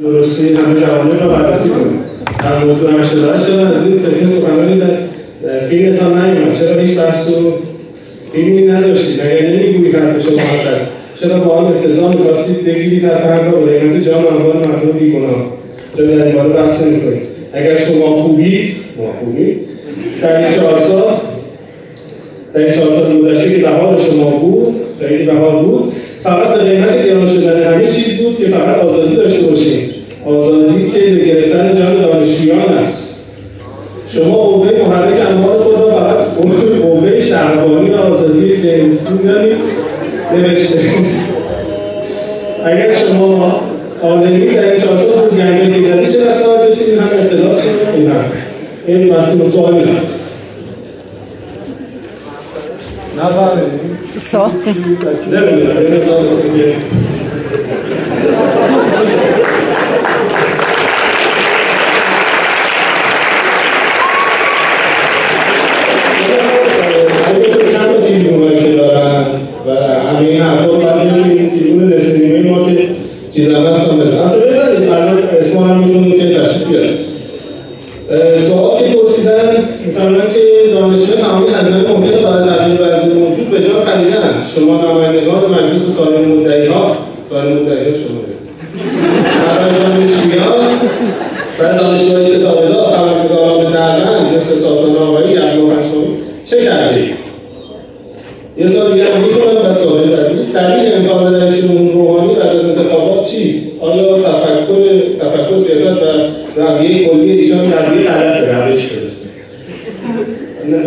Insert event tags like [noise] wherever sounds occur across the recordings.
درستی همه جوانان رو بررسی کنیم. در موضوع 88 چرا از این فکر سخنانی در فیلمتان نیومد. چرا هیچ بحث و فیلمی نداشتید؟ مگر نمی‌گویید حرف شما هست چرا با آن افتضاح می‌خواستید بگیرید در فرق قیمت جان اموال مردم بیگناه؟ چرا در این باره بحث اگر شما خوبید ما خوبید در این چهار سال در این چهار سال گذشته که بهار شما بود خیلی بهار بود. فقط به قیمت گران شدن همه چیز بود که فقط آزادی داشته باشیم. آزادی که به گرفتن جان دانشجویان است. شما قوه محرک اموال خود را فقط قوه شهربانی و آزادی جنسی دارید. نوشته. اگر شما آدمی در این چهار سال روز گنگه که زدی چه دسته داشتید این هم اطلاع این هم. این مطلوب سوال نه نفهمیدیم سوال نمی‌دونم نمی‌دونم و همه این حرفا بعد این تیمون نسیمی ما که چیز هم هستن بزن حتی بزنید الان اسم هم می‌تونم که تشریف بیارم سوال که پرسیدن می‌تونن که دانشجو تمامی هزینه ممکنه برای تغییر وضعیت موجود به جا خریدن شما نمایندگان مجلس و سایر مدعی ها سایر مدعی ها شما برای دانشجویان برای دانشجوهای ستاده‌دار خبرنگاران دعوت مثل سازمان آقایی یعقوب پشمانی چه کردید یه سال دیگه هم می‌کنم و سوال بعدی دلیل امکان رئیس جمهور روحانی بعد از انتخابات چیست؟ آیا تفکر تفکر سیاست و رویه کلی ایشان رویه غلط روش درسته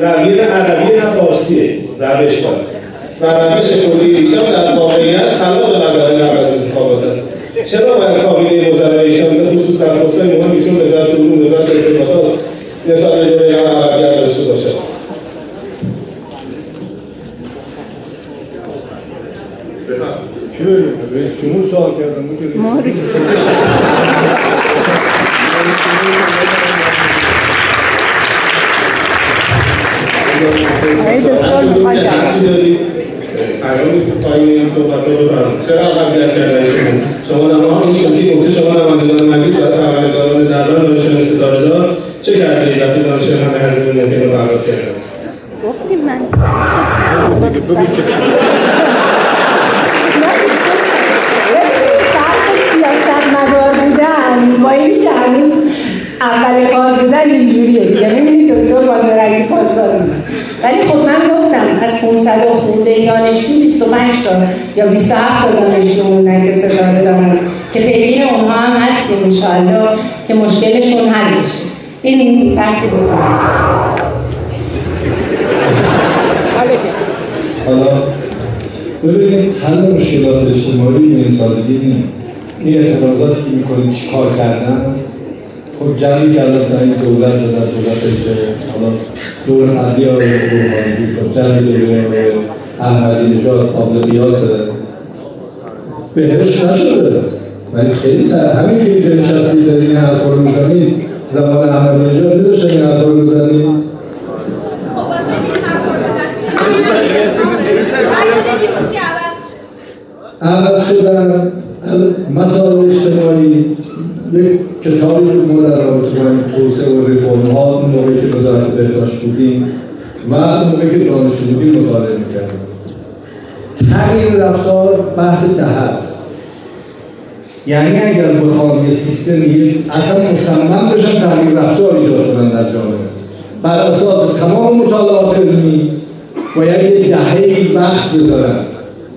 رویه عربی نه فارسیه روش باید و روش کلی ایشان در واقعیت خلاف مقاله قبل از انتخابات است چرا باید کابینه وزرای ایشان به خصوص در پستهای مهمی چون وزارت علوم وزارت ارتباطات نسبت به دوره هم عقبگر داشته باشد چی بگیم رئیس جمهور سوال کردم بود که رئیس چرا قبلیت کردن شما شما نما این شوکی گفته شما نمایندگان مجلس و خبرنگاران دربار دانشجویان استعداددار چه کردید وقتی دانشجویان همه هزینه ممکن رو پرداخت کردن گفتیم من فرق سیاست مدار بودن با اینی که هنوز اول بودن اینجوریه. دیگه می‌بینید دکتر بازرگی پاسدار. ولی خب من گفتم از 500 و خورده دانشجو 25 تا یا 27 تا دانشجو موندن که ستاره دارن که پیگیر اونها هم هستیم انشاءالله که مشکلشون حل بشه. این بحثی بود. حالا ببینید حل مشکلات اجتماعی این سادگی نیست. این اعتراضاتی که می‌کنید چی کار کردن؟ خب جمعی که الان در این دولت و در دولت که حالا دور قبلی آقای روحانی بود تا جمعی دوره احمدی نژاد قابل قیاسه بهش نشده. ولی خیلی تر همین که اینجا نشستید دارید این حرفا رو می‌زنید زمان احمدی نژاد میذاشتن این رو خب حرف رو بزن. اگه دیگه چیزی عوض شد. عوض شدن. مسائل اجتماعی یک کتابی بود ما در رابطه با این توسعه و رفرم ها اون موقعی که وزارت بهداشت بودیم و اون موقعی که دانشجو بودیم مطالعه می‌کردیم. تغییر رفتار بحث ده است. یعنی اگر بخوام یه سیستمی اصلا مصمم بشن تغییر رفتار ایجاد کنن در جامعه. بر اساس تمام مطالعات علمی باید یه دهه وقت بذارن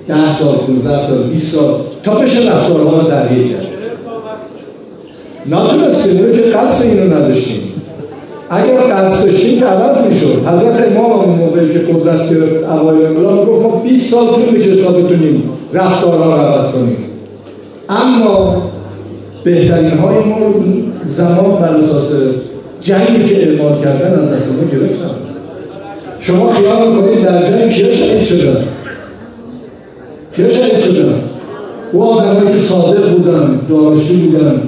ده سال 15 سال 20 سال. تا بشه رفتارها رو تغییر کرد. نتونستیم اونو که قصد اینو نداشتیم. اگر قصد داشتیم که عوض می‌شد. حضرت امام اون موقعی که قدرت گرفت اوایل انقلاب گفت ما 20 سال طول می‌کشه تا بتونیم رفتارها رو عوض کنیم. اما بهترین های ما رو زمان بر اساس جنگی که اعمال کردن از دست ما گرفتن. شما خیال می‌کنید در جنگ کیا شهید شدن؟ کیا شهید شدن؟ او آدمایی که صادق بودن دانشجو بودن.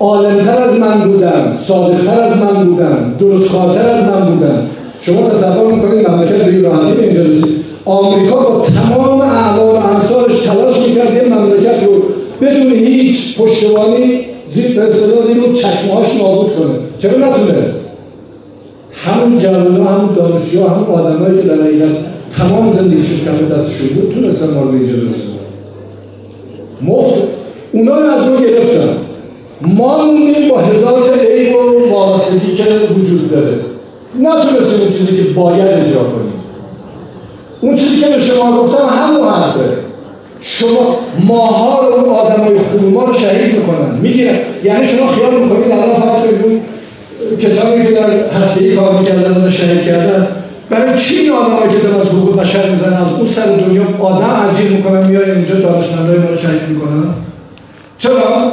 عالمتر از من بودن صادقتر از من بودن درستکارتر از من بودن. شما تصور می‌کنید مملکت به این راحتی به اینجا رسید آمریکا با تمام اعمال و انصارش تلاش می‌کرد یه مملکت رو بدون هیچ پشتوانی زیر اصطلاح زیر چکمهاش نابود کنه. چرا نتونست؟ همون جوان همون دانشجو همون آدمایی که در حقیقت تمام زندگیشون کف دستشون بود تونستن ما رو به اینجا برسونن. مفت. اونا رو از ما گرفتن. ما موندیم با هزار عیب و وابستگی که وجود داره. نتونستیم اون چیزی که باید اجرا کنیم اون چیزی که به شما گفتم همون حرفه. شما ماها رو اون آدمای خوب رو شهید می‌کنن. می‌گیرن. یعنی شما خیال می‌کنید الان فرض کنید کسانی که در هسته کار می‌کردن و شهید کردن برای چی این آدمایی که دارن از حقوق بشر می‌زنن؟ از اون سر دنیا آدم عجیب می‌کنن میارن اینجا دانشمندای ما رو شهید می‌کنن؟ چرا؟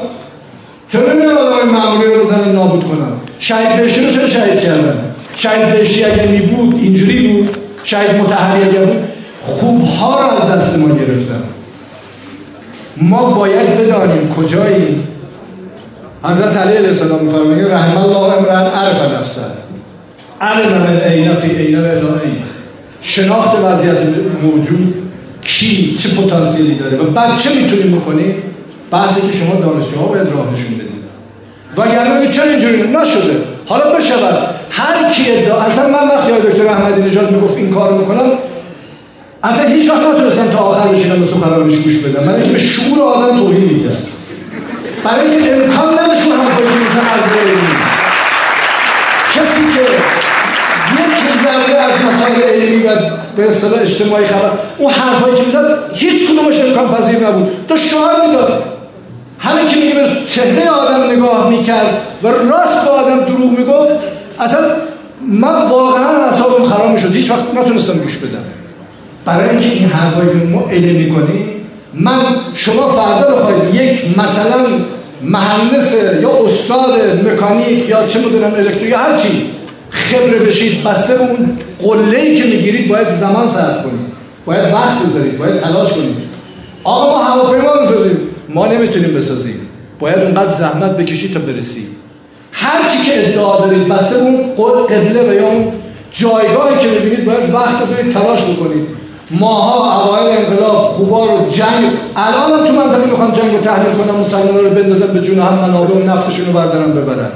چرا نمیان آدمای معمولی رو بزنن نابود کنن؟ شهید بهشتی رو چرا شهید کردن؟ شهید بهشتی اگر می بود اینجوری بود؟ شهید متحری اگر بود؟ خوبها رو از دست ما گرفتن. ما باید بدانیم کجاییم حضرت علی علیه السلام میفرمایند رحم الله امرا عرف نفسه علم العین فی عین الهی شناخت وضعیت موجود کی چه پتانسیلی داره و بعد چه می‌تونیم بکنیم بعضی که شما دانشجوها باید راه نشون بدید. وگرنه چرا اینجوری؟ نشده. حالا بشود. هر کی ادعا اصلا من وقتی دکتر احمدی نژاد می‌گفت این کارو می‌کنم اصلا هیچ وقت نتونستم تا آخر بشینم به سخنرانیش گوش بدم. برای اینکه به شعور آدم توهین می‌کرد. برای اینکه امکان نداشت که از علمی کسی که ذره از مسائل علمی و به اصطلاح اجتماعی خبر. اون حرفایی که می‌زد هیچ کدومش امکان پذیر نبود. تو شعار می‌داد. همین که میگه به چهره آدم نگاه می‌کرد و راست به آدم دروغ می‌گفت اصلا من واقعا اعصابم خراب می‌شد. هیچ وقت نتونستم گوش بدم. برای اینکه این حرفایی که ما علم می‌کنیم من شما فردا بخواید یک مثلا مهندس یا استاد مکانیک یا چه می‌دونم الکتریک هر چی خبره بشید بسته به اون قله که می‌گیرید باید زمان صرف کنید. باید وقت بذارید باید تلاش کنید. آقا ما هواپیما بسازیم ما نمی‌تونیم بسازیم. باید اونقدر زحمت بکشید تا برسید هر چی که ادعا دارید بسته به اون قبله و یا اون جایگاهی که می‌بینید باید وقت بذارید تلاش بکنید. ماها اوایل انقلاب خوبا رو جنگ. الان تو منطقه می‌خوام جنگ رو تحلیل کنم مسلمان رو بندازم به جون هم منابع و نفتشون رو بردارم ببرن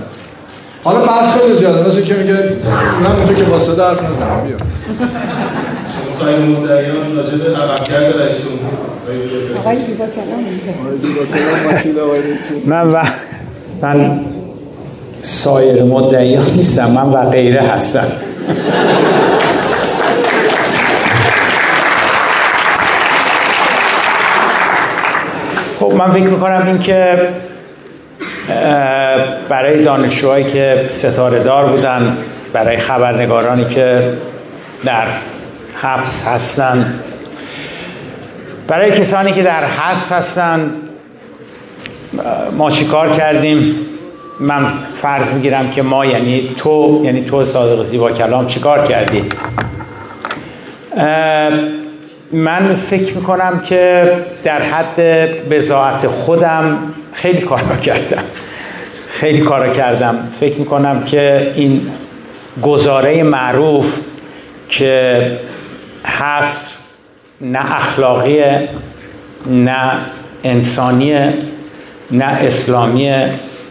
حالا بحث خیلی زیاده. مثل که میگه من اونجا که واسطه حرف نزنم. بیا. سایر مدعیان راجع به رئیس من و من سایر مدعیان نیستم. من و غیره هستم. خب من فکر می‌کنم این که برای دانشجوهایی که ستاره دار بودن برای خبرنگارانی که در حبس هستن. برای کسانی که در حبس هستن ما چیکار کردیم؟ من فرض می‌گیرم که ما یعنی تو یعنی تو صادق زیبا کلام چیکار کردی؟ من فکر می‌کنم که در حد بزاعت خودم خیلی کار کردم. خیلی کار کردم. فکر می‌کنم که این گزاره معروف که هست نه اخلاقی نه انسانی نه اسلامی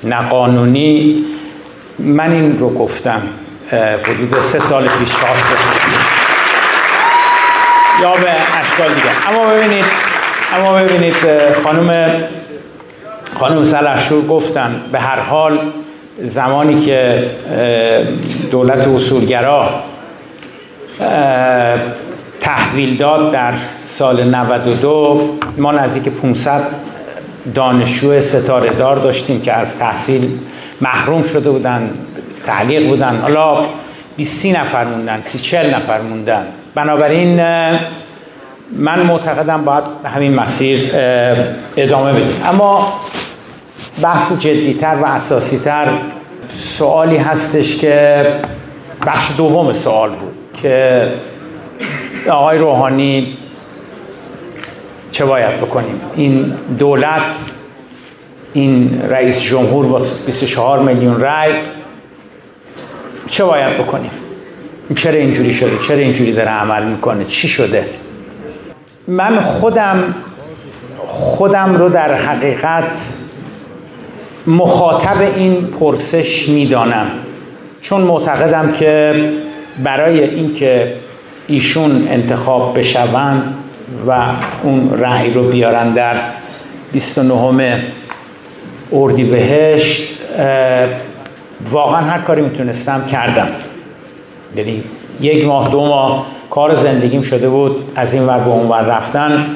نه قانونی. من این رو گفتم حدود سه سال پیش یا به اشکال دیگه اما ببینید اما ببینید خانم خانم سلحشور گفتن به هر حال زمانی که دولت اصولگرا تحویل داد در سال 92 ما نزدیک 500 دانشجو ستاره دار داشتیم که از تحصیل محروم شده بودن تعلیق بودن. حالا 20 نفر موندن 30 40 نفر موندن. بنابراین من معتقدم باید همین مسیر ادامه بدیم. اما بحث جدیتر و اساسیتر سوالی هستش که بخش دوم سوال بود که آقای روحانی چه باید بکنیم؟ این دولت این رئیس جمهور با 24 میلیون رای چه باید بکنیم؟ چرا اینجوری شده؟ چرا اینجوری داره عمل می‌کنه؟ چی شده؟ من خودم خودم رو در حقیقت مخاطب این پرسش می‌دانم. چون معتقدم که برای اینکه ایشون انتخاب بشوند و اون رأی رو بیارن در 29 اردیبهشت واقعا هر کاری می‌تونستم کردم. یعنی یک ماه دو ماه کار زندگیم شده بود از این ور به اون ور رفتن.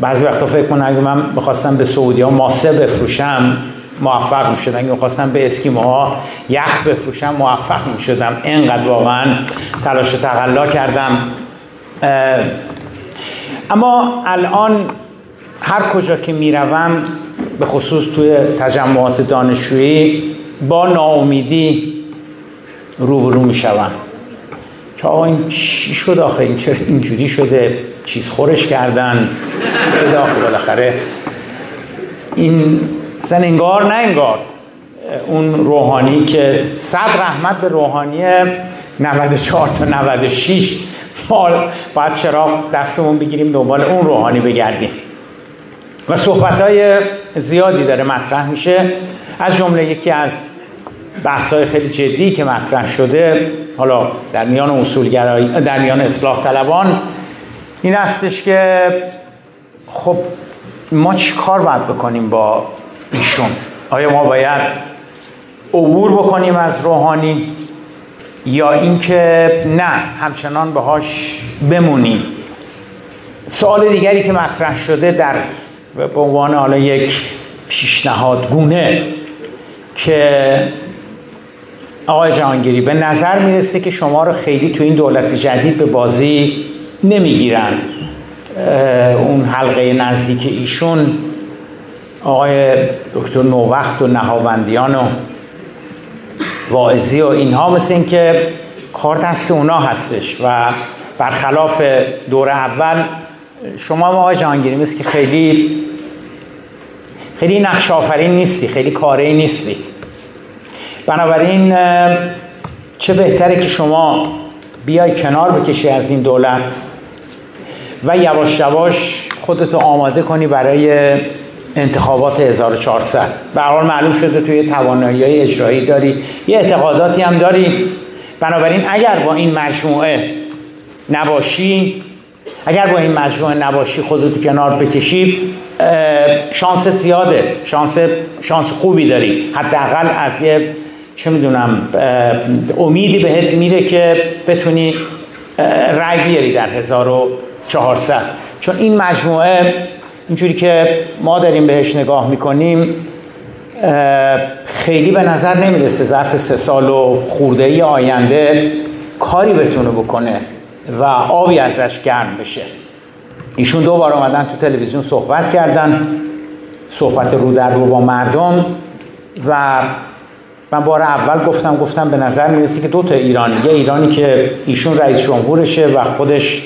بعضی وقتا فکر کنم اگه من می‌خواستم به سعودی ها ماسه بفروشم موفق می‌شدم. اگه می‌خواستم به اسکیموها یخ بفروشم موفق می‌شدم. اینقدر واقعا تلاش تقلا کردم. اما الان هر کجا که می‌روم به خصوص توی تجمعات دانشجویی با ناامیدی روبرو می‌شوم. که آقا این چی شد آخه؟ این چرا اینجوری شده؟ چیز خورش کردن؟ شده آخه بالاخره. این سن انگار نه انگار. اون روحانی که صد رحمت به روحانی 94 تا 96 مال. باید چراغ دستمون بگیریم دنبال اون روحانی بگردیم. و صحبت های زیادی داره مطرح میشه. از جمله یکی از بحث های خیلی جدی که مطرح شده حالا در میان اصولگرایی در میان اصلاح طلبان این هستش که خب ما چی کار باید بکنیم با ایشون؟ آیا ما باید عبور بکنیم از روحانی یا اینکه نه همچنان باهاش بمونیم؟ سوال دیگری که مطرح شده در به عنوان حالا یک پیشنهاد گونه که آقای جهانگیری به نظر می‌رسه که شما رو خیلی تو این دولت جدید به بازی نمی‌گیرن. اون حلقه نزدیک ایشون آقای دکتر نووقت و نهاوندیان و واعظی و اینها مثل این که کار دست اونا هستش و برخلاف دور اول شما آقای جهانگیری مثل که خیلی خیلی نقش آفرین نیستی خیلی کاری نیستی. بنابراین چه بهتره که شما بیای کنار بکشی از این دولت و یواش یواش خودتو آماده کنی برای انتخابات 1400 به حال معلوم شده توی توانایی های اجرایی داری یه اعتقاداتی هم داری. بنابراین اگر با این مجموعه نباشی اگر با این مجموعه نباشی خودت کنار بکشی شانس زیاده شانس شانس خوبی داری. حداقل از یه چه می‌دونم امیدی بهت میره که بتونی رای بیاری در 1400 چون این مجموعه اینجوری که ما داریم بهش نگاه می‌کنیم خیلی به نظر نمی‌رسه ظرف سه سال و خورده ای آینده کاری بتونه بکنه و آبی ازش گرم بشه. ایشون دو بار آمدن تو تلویزیون صحبت کردن صحبت رو در رو با مردم و من بار اول گفتم گفتم به نظر می‌رسه که دو تا ایرانی یه ایرانی که ایشون رئیس جمهورشه و خودش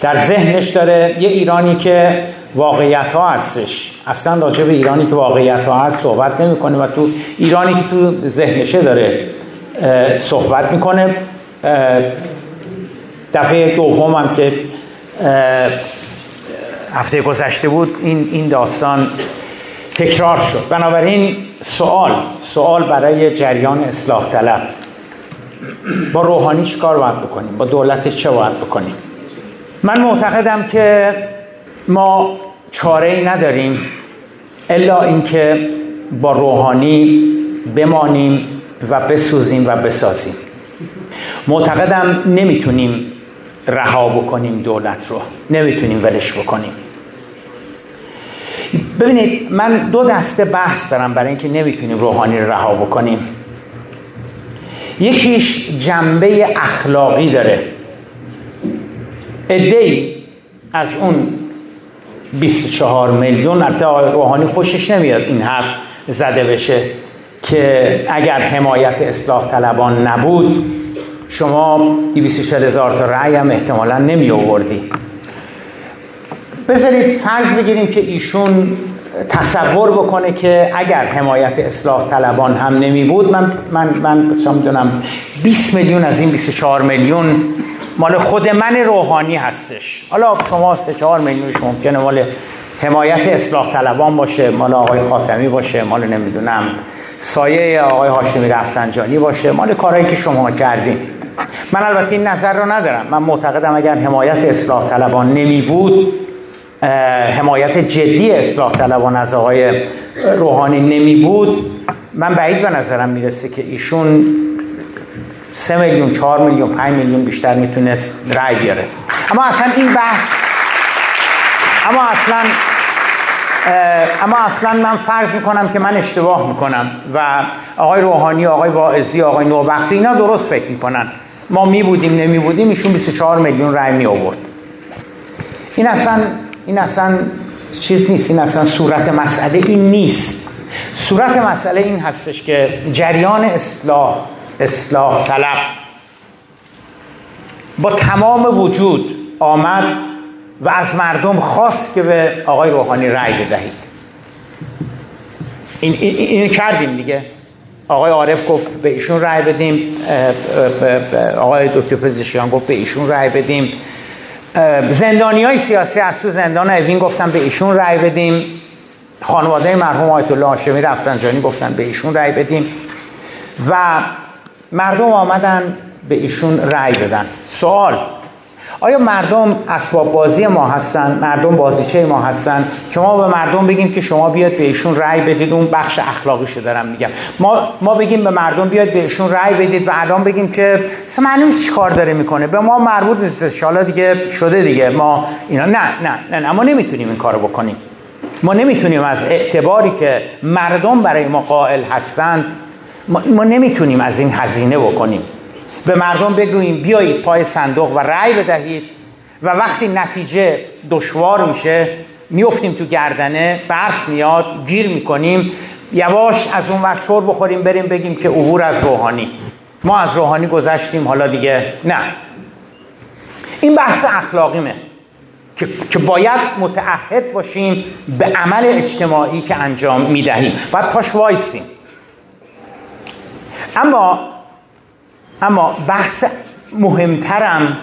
در ذهنش داره یه ایرانی که واقعیت ها هستش. اصلا راجع به ایرانی که واقعیت ها هست صحبت نمی‌کنه و تو ایرانی که تو ذهنشه داره صحبت می‌کنه. دفعه دوم هم که هفته گذشته بود این این داستان تکرار شد. بنابراین سوال سوال برای جریان اصلاح طلب. با روحانی چه کار باید بکنیم؟ با دولتش چه باید بکنیم؟ من معتقدم که ما چاره ای نداریم الا اینکه با روحانی بمانیم و بسوزیم و بسازیم. معتقدم نمی‌تونیم رها بکنیم دولت رو. نمی‌تونیم ولش بکنیم. ببینید من دو دسته بحث دارم برای اینکه نمی‌تونیم روحانی رو رها بکنیم. یکیش جنبه اخلاقی داره. ادهی از اون 24 میلیون البته روحانی خوشش نمیاد این حرف زده بشه که اگر حمایت اصلاح طلبان نبود شما 240 هزار تا رأی هم احتمالا نمی آوردی بذارید فرض بگیریم که ایشون تصور بکنه که اگر حمایت اصلاح طلبان هم نمی بود من من من می‌دونم 20 میلیون از این 24 میلیون مال خود من روحانی هستش. حالا شما 3 4 میلیونش ممکنه مال حمایت اصلاح طلبان باشه مال آقای خاتمی باشه مال نمی‌دونم سایه آقای هاشمی رفسنجانی باشه مال کارهایی که شما کردین. من البته این نظر رو ندارم. من معتقدم اگر حمایت اصلاح طلبان نمی بود حمایت جدی اصلاح طلبان از آقای روحانی نمی بود. من بعید به نظرم می‌رسه که ایشون سه میلیون چهار میلیون پنج میلیون بیشتر می‌تونست رای بیاره. اما اصلا این بحث اما اصلا اما اصلا من فرض می‌کنم که من اشتباه می‌کنم و آقای روحانی آقای واعظی آقای نوبختی اینا درست فکر می‌کنن. ما می بودیم نمی بودیم ایشون 24 میلیون رای می آورد این اصلا این اصلا چیز نیست این اصلا صورت مسئله این نیست. صورت مسئله این هستش که جریان اصلاح اصلاح طلب با تمام وجود آمد و از مردم خواست که به آقای روحانی رأی بدهید. این, این, کردیم دیگه. آقای عارف گفت به ایشون رأی بدیم آقای دکتر پزشکیان گفت به ایشون رأی بدیم. زندانی های سیاسی از تو زندان اوین گفتن به ایشون رأی بدیم. خانواده مرحوم آیت الله هاشمی رفسنجانی گفتن به ایشون رأی بدیم و مردم آمدن به ایشون رأی بدن سوال آیا مردم اسباب بازی ما هستن؟ مردم بازیچه ما هستن؟ که ما به مردم بگیم که شما بیاد به ایشون رأی بدید اون بخش اخلاقیشو دارم میگم. ما ما بگیم به مردم بیاد به ایشون رأی بدید و الان بگیم که معلوم چی کار داره می‌کنه. به ما مربوط نیست. ان دیگه شده دیگه. ما اینا نه نه نه, نه. ما نمی‌تونیم این کارو بکنیم. ما نمی‌تونیم از اعتباری که مردم برای ما قائل هستند ما, ما نمی‌تونیم از این هزینه بکنیم. به مردم بگوییم بیایید پای صندوق و رأی بدهید و وقتی نتیجه دشوار میشه میفتیم تو گردنه برف میاد گیر می‌کنیم. یواش از اون وقت طور بخوریم بریم بگیم که عبور از روحانی. ما از روحانی گذشتیم حالا دیگه نه. این بحث اخلاقیمه که, که باید متعهد باشیم به عمل اجتماعی که انجام می‌دهیم. باید پاش وایسیم. اما اما بحث مهمترم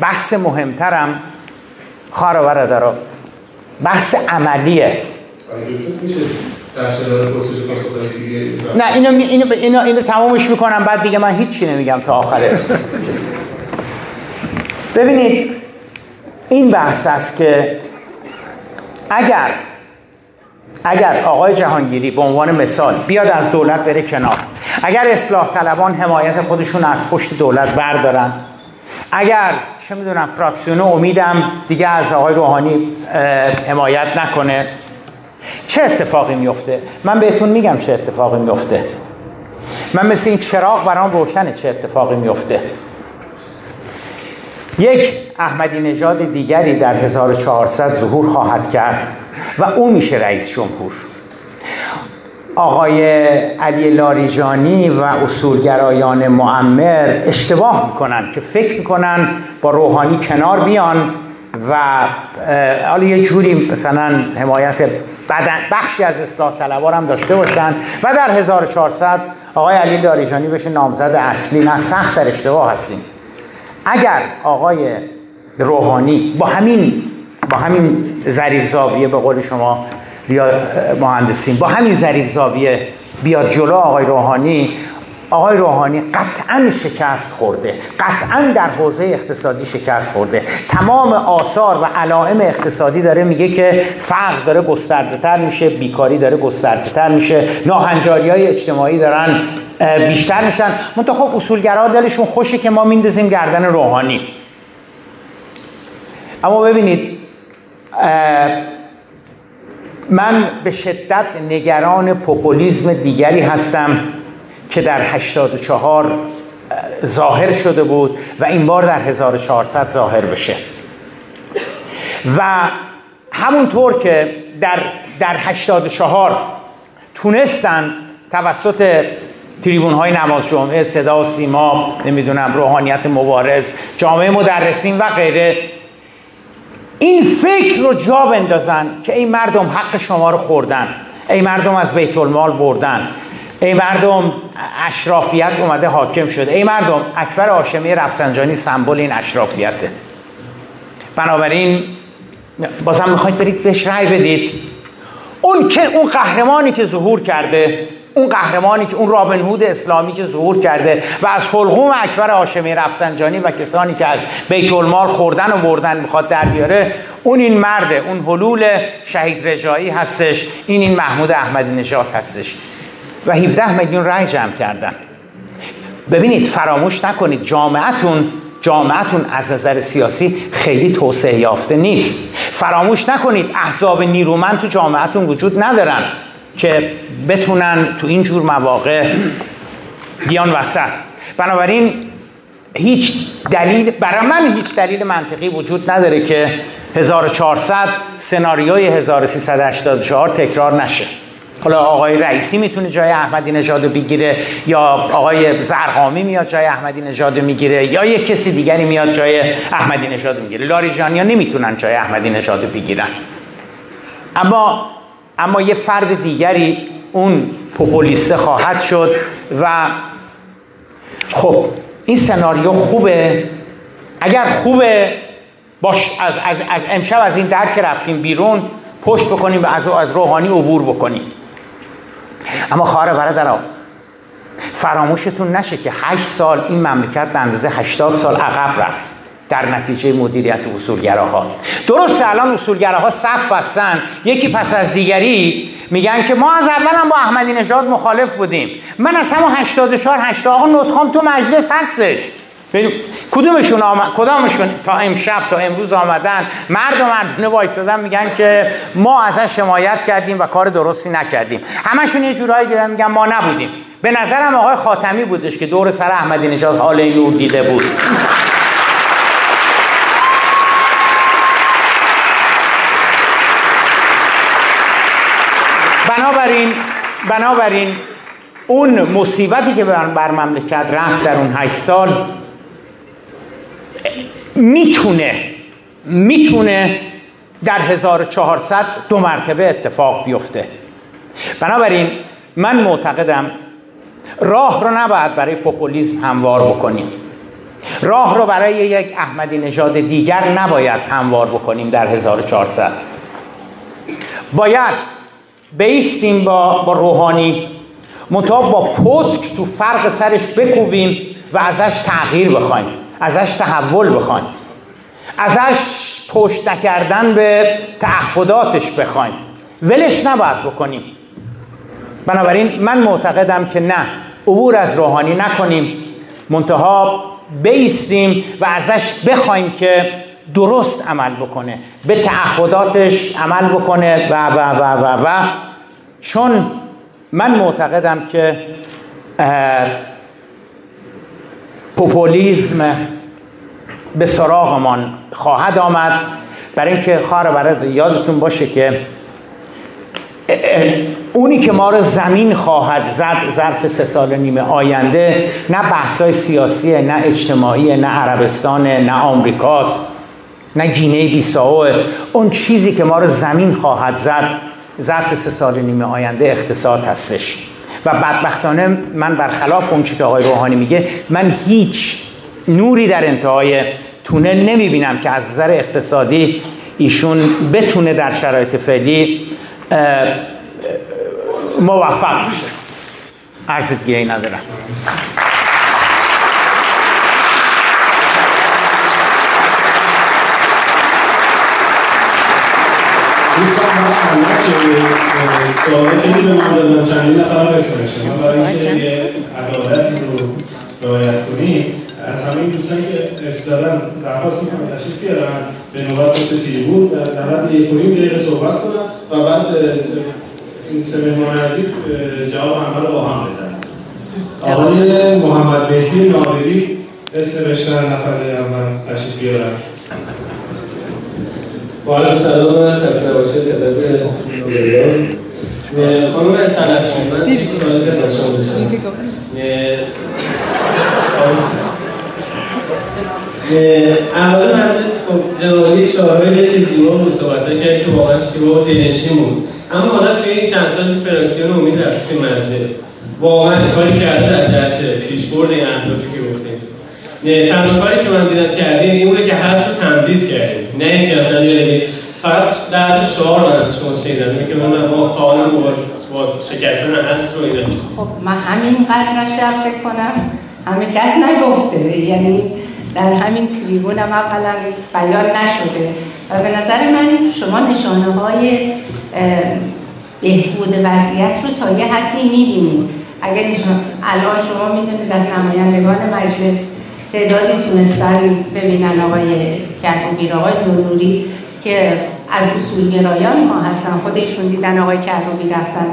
بحث مهمترم خواهر و برادرها بحث عملیه. نه اینو, اینو, اینو, اینو تمامش می‌کنم بعد دیگه من هیچی نمیگم تا آخره. ببینید این بحث است که اگر اگر آقای جهانگیری به عنوان مثال بیاد از دولت بره کنار اگر اصلاح طلبان حمایت خودشون از پشت دولت بردارن. اگر چه می‌دونم فراکسیون امیدم دیگه از آقای روحانی حمایت نکنه. چه اتفاقی میفته من بهتون میگم چه اتفاقی میفته من مثل این چراغ برام روشنه چه اتفاقی میفته یک احمدی نژاد دیگری در 1400 ظهور خواهد کرد و او میشه رئیس جمهور. آقای علی لاریجانی و اصولگرایان معمر اشتباه می‌کنن که فکر می‌کنن با روحانی کنار بیان و حالا یه جوری مثلا حمایت بخشی از اصلاح طلبار هم داشته باشن و در 1400 آقای علی لاریجانی بشه نامزد اصلی. نه سخت در اشتباه هستیم. اگر آقای روحانی با همین با همین ظریف زاویه به قول شما مهندسین با همین ظریف زاویه بیاد جلو آقای روحانی. آقای روحانی قطعا شکست خورده قطعا در حوزه اقتصادی شکست خورده. تمام آثار و علائم اقتصادی داره میگه که فقر داره گسترده تر میشه بیکاری داره گسترده تر میشه. ناهنجاری های اجتماعی دارن بیشتر میشن. منتها خب اصولگرا دلشون خوشه که ما میندازیم گردن روحانی. اما ببینید من به شدت نگران پوپولیزم دیگری هستم که در 84 ظاهر شده بود و این بار در 1400 ظاهر بشه. و همونطور که در, در 84 تونستن توسط تریبون های نماز جمعه صدا و سیما نمی‌دونم روحانیت مبارز جامعه مدرسین و غیره این فکر رو جا بندازن که این مردم حق شما رو خوردن. ای مردم از بیت المال بردن. ای مردم اشرافیت اومده حاکم شده. ای مردم اکبر هاشمی رفسنجانی سمبل این اشرافیته. بنابراین بازم می‌خواید برید بهش رأی بدید. اون که اون قهرمانی که ظهور کرده اون قهرمانی که اون رابن هود اسلامی که ظهور کرده و از حلقوم اکبر هاشمی رفسنجانی و کسانی که از بیت المال خوردن و بردن می‌خواد در بیاره اون این مرده اون حلول شهید رجایی هستش این این محمود احمدی نژاد هستش. و 17 میلیون رای جمع کردن. ببینید فراموش نکنید جامعتون جامعتون از نظر سیاسی خیلی توسعه یافته نیست. فراموش نکنید احزاب نیرومند تو جامعتون وجود ندارن. که بتونن تو این جور مواقع بیان وسط. بنابراین هیچ دلیل برای من هیچ دلیل منطقی وجود نداره که 1400 سناریوی 1384 تکرار نشه. حالا آقای رئیسی می‌تونه جای احمدی نژاد بگیره یا آقای زرقامی میاد جای احمدی نژاد می‌گیره یا یک کسی دیگری میاد جای احمدی نژاد می‌گیره. لاریجانیا نمی‌تونن جای احمدی نژاد بگیرن. اما اما یه فرد دیگری اون پوپولیسته خواهد شد و خب این سناریو خوبه؟ اگر خوبه باش از, از, از امشب از این درک رفتیم بیرون پشت بکنیم و از, از روحانی عبور بکنیم. اما خواهر برادرها فراموشتون نشه که هشت سال این مملکت به اندازه هشتاد سال عقب رفت. در نتیجه مدیریت اصولگراها. درست الان اصولگراها صف بستن. یکی پس از دیگری میگن که ما از اول هم با احمدی نژاد مخالف بودیم. من از همون 84 80 آقا نطخام تو مجلس هستش. کدومشون آمد کدامشون تا امشب تا امروز آمدن؟ مرد و مردونه وایسادن میگن که ما ازش حمایت کردیم و کار درستی نکردیم. همشون یه جورایی میگن ما نبودیم. به نظرم آقای خاتمی بودش که دور سر احمدی نژاد حال نور دیده بود. بنابراین بنابراین اون مصیبتی که بر مملکت رفت در اون هشت سال می‌تونه می‌تونه در 1400 دو مرتبه اتفاق بیفته. بنابراین من معتقدم راه رو نباید برای پوپولیسم هموار بکنیم. راه رو برای یک احمدی نژاد دیگر نباید هموار بکنیم در 1400 باید بیستیم با, با روحانی. منتها با پتک تو فرق سرش بکوبیم و ازش تغییر بخوایم. ازش تحول بخوایم. ازش پشت نکردن به تعهداتش بخوایم. ولش نباید بکنیم. بنابراین من معتقدم که نه عبور از روحانی نکنیم. منتها بیستیم و ازش بخوایم که درست عمل بکنه به تعهداتش عمل بکنه و و و و و. چون من معتقدم که پوپولیزم به سراغمان خواهد آمد. برای اینکه خواهر برای یادتون باشه که اونی که ما رو زمین خواهد زد ظرف سه سال نیمه آینده نه بحثای سیاسیه نه اجتماعی نه عربستان نه آمریکاست. نه گینه بیساو اون چیزی که ما رو زمین خواهد زد ظرف سه سال نیمه آینده اقتصاد هستش. و بدبختانه من برخلاف اون چی که آقای روحانی میگه من هیچ نوری در انتهای تونل نمی‌بینم که از نظر اقتصادی ایشون بتونه در شرایط فعلی موفق بشه عرض دیگه ای ندارم سوالی که به من دادن چندین نفر رسانشم برای اینکه عدالتی رو رعایت کنیم از همه دوستان که درخواست تشریف بیارن به نوبت بود در حد یک و صحبت کنم و بعد این سه مهمان عزیز جواب همه رو هم آقای محمد مهدی ناظری اسم نوشتن نفر اول تشریف بیارن با عرض سلام خسته نباشید خدمت نوبلیان خانم سلطان من که شما داشتم اول مجلس خب جناب یک شاهد یک زیبا بود صحبت کرد که واقعا شیوا و دلنشین بود. اما حالا توی این چند سال فراکسیون امید رفت توی مجلس. واقعا کاری کرده در جهت پیشبرد این اهدافی که گفتیم. تنها کاری که من دیدم کردیم این بوده که هست تمدید کردیم نه اینکه اصلا یه فقط در شعار من از شما شنیدم. که من با خواهان با شکستن هست رو اینا. خب من همین قدر شب فکر کنم. همه کس نگفته. یعنی در همین تریبون هم اولا بیان نشده. و به نظر من شما نشانه های بهبود وضعیت رو تا یه حدی می‌بینید. اگر الان شما می‌دونید از نمایندگان مجلس تعدادی تونستن ببینن آقای کربوبیر آقای زروری که از اصول گرایان ما هستن خودشون دیدن آقای کربوبی رفتن.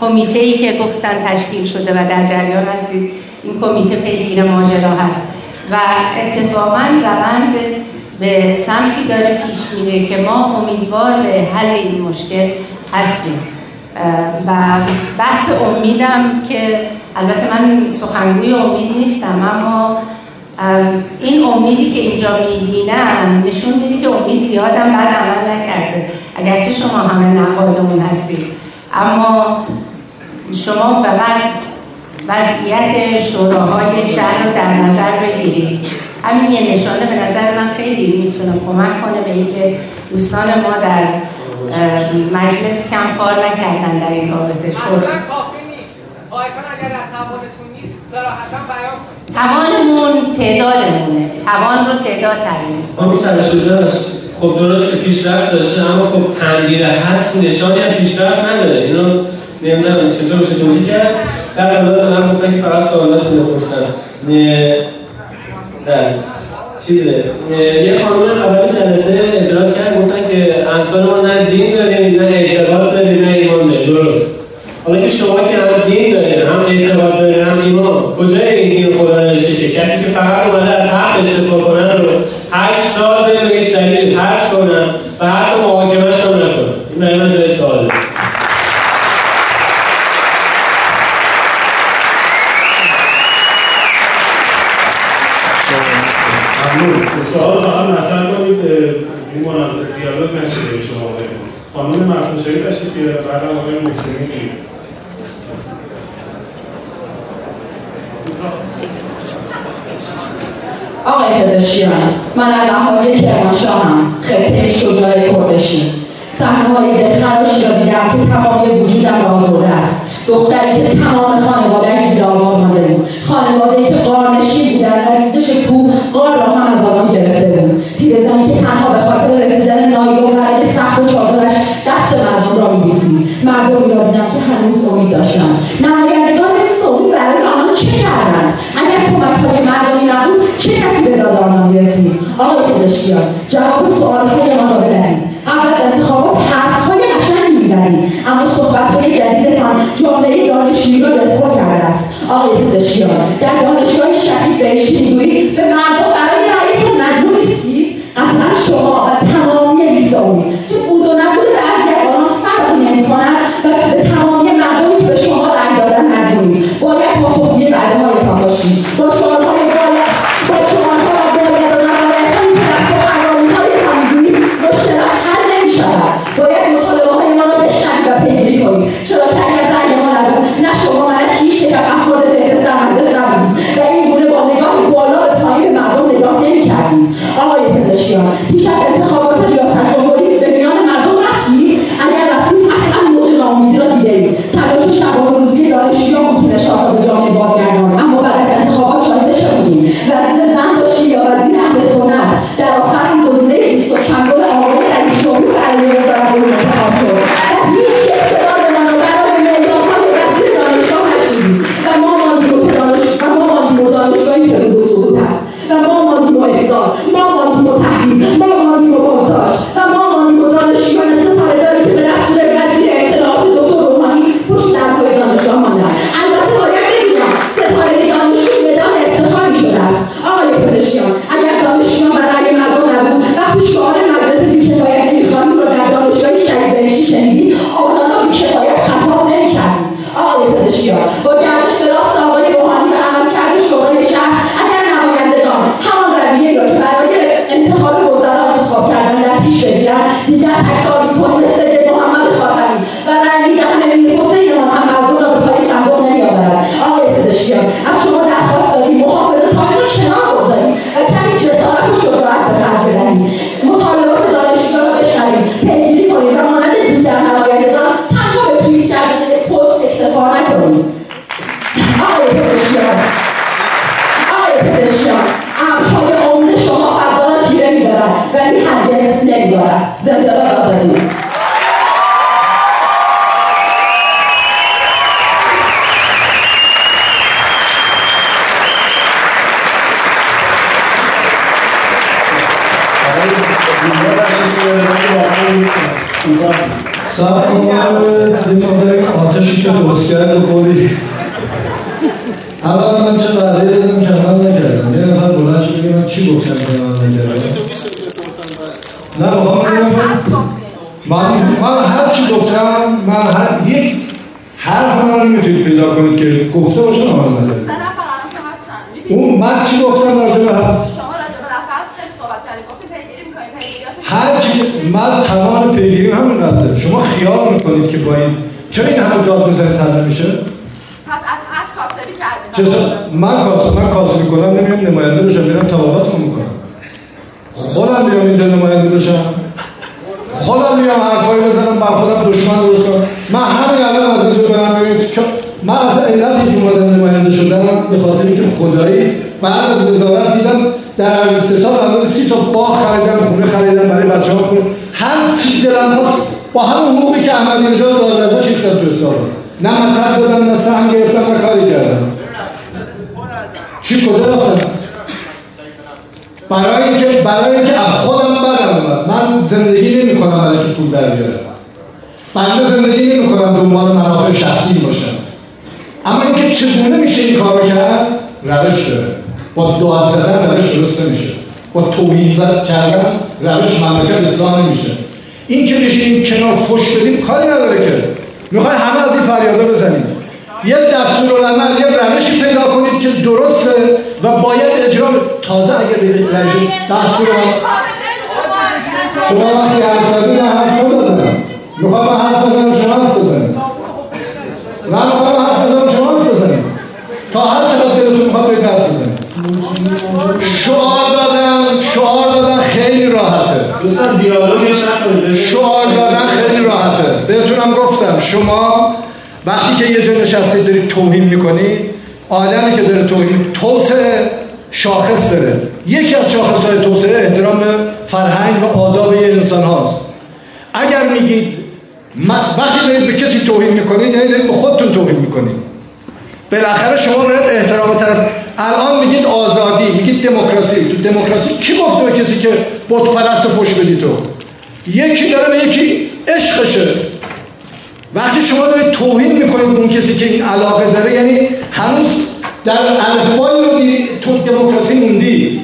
کمیته ای که گفتن تشکیل شده و در جریان هستید. این کمیته پیگیر ماجرا هست. و اتفاقا روند به سمتی داره پیش میره که ما امیدوار به حل این مشکل هستیم. و بحث امیدم که البته من سخنگوی امید نیستم اما این امیدی که اینجا می‌بینم نشون میده که امید زیادم بعد عمل نکرده. اگرچه شما همه نقاد اون هستید. اما شما فقط وضعیت شوراهای شهر رو در نظر بگیرید. همین یه نشانه به نظر من خیلی می‌تونه کمک کنه به اینکه دوستان ما در مجلس کم کار نکردن در این رابطه. شد توانمون تعدادمونه. توان رو تعداد تعیین خب سر خب درست پیشرفت داشته اما خب تنگیر حدس نشانی هم پیشرفت نداره. اینو نمی‌دونم چطور میشه توضیح کرد. در مورد من گفتن که فقط سوالات رو بپرسن. در چیزه. یه خانم اول جلسه اعتراض کرد گفتن که امثال ما نه دین داریم نه اعتقاد داریم نه ایمان داریم. درست. حالا که شما که هم دین داریم هم اعتقاد داریم هم ایمان کجای این دین خدا نوشته که؟ کسی که فقط اومده از حق استفاده کنن رو هشت سال به بهش دلیل پس کنن و حتی محاکمش هم نکنن این برای من جای سواله. سوال فقط مطرح کنید این مناسب دیالوگ نشه شما خانم مرفوع شهید تشریف بیاره بعد آقای محسنی میگید آقای پزشکیان من از اهالی کرمانشاهم خطه شجاع کردشی صحنههای دلخراشی را دیدم که تمامی وجودم را آزرده است. دختری که تمام خانوادهش زیر آباد مانده بود. خانواده که قارنشین بودن در ریزش کوه قار را هم از آدم گرفته بود. پیرزنی که تنها به خاطر رسیدن نایلو برگ سخت و چادرش دست مردم را میبیسید مردمی را دیدم که هنوز امید داشتند. پزشکیان جواب سوالهایمان را بدهید قبل از انتخابات حرفهای قشنگ می‌زنید اما صحبتهای جدیدتان جامعه دانشجویی را دلخور کرده است. آقای پزشکیان در دانشگاه شهید بهشتی می‌گویید به مردم برای رأیتان مجبور نیستید قطعا شما و تمامی لیزامی که رفته شما خیال می‌کنید که با این چرا این همه داد می‌زنید تنده میشه؟ من کاسب من کاسبی کنم نمیام نماینده بشم میرم تبابت می‌کنم. خودم میام اینجا نماینده بشم. خودم میام حرفایی بزنم بر خودم دشمن درست کنم. من همین الان از اینجا برم ببینید که من از علتی که اومدم نماینده شدم به خاطر اینکه خدایی بعد از وزارت دیدم در عرض سه سال الان سی سال باغ خریدم خونه خریدم برای بچه‌ها. هر چیز دلم خواست با همون حقوقی که احمدی نژاد داد ازش ریختم تو حساب نه مطلب زدم نه سهم گرفتم نه کاری کردم. چی کجا رفتم؟ برای اینکه برای اینکه از خودم بدم من زندگی نمی کنم برای که پول در بیارم. بنده زندگی نمی کنم عنوان منافع شخصی باشم. اما اینکه چگونه میشه این کارو کرد؟ روش داره. با دعا زدن روش درست نمیشه. با توحید کردن روش مملکت اصلاح نمیشه. این که بشینیم کنار فش بدیم کاری نداره که. می‌خوای همه از این فریادا بزنیم. یه دستور العمل یه روشی پیدا کنید که درسته و باید اجرا تازه اگر روش دستور شما وقتی حرف زدید من حرف نزدم. می‌خوام من حرف بزنم شما حرف بزنید. من می‌خوام حرف بزنم شما حرف بزنید. تا هر چقدر دلتون می‌خواد بگید حرف بزنید شعار دوستان دیالوگش شعار دادن خیلی راحته. بهتونم گفتم شما وقتی که یه جا نشستید دارید توهین می‌کنید آدمی که داره توهین توسعه شاخص داره. یکی از شاخص های توسعه احترام به فرهنگ و آداب یه انسان هاست. اگر میگید وقتی دارید به کسی توهین می‌کنید یعنی دارید به خودتون توهین می‌کنید. بالاخره شما باید احترام طرف الان میگید آزادی میگید دموکراسی. تو دموکراسی کی گفته به کسی که بت پرست فش بدی تو؟ یکی داره به یکی عشقشه. وقتی شما دارید توهین می‌کنید اون کسی که این علاقه داره یعنی هنوز در الفبای تو دموکراسی موندی.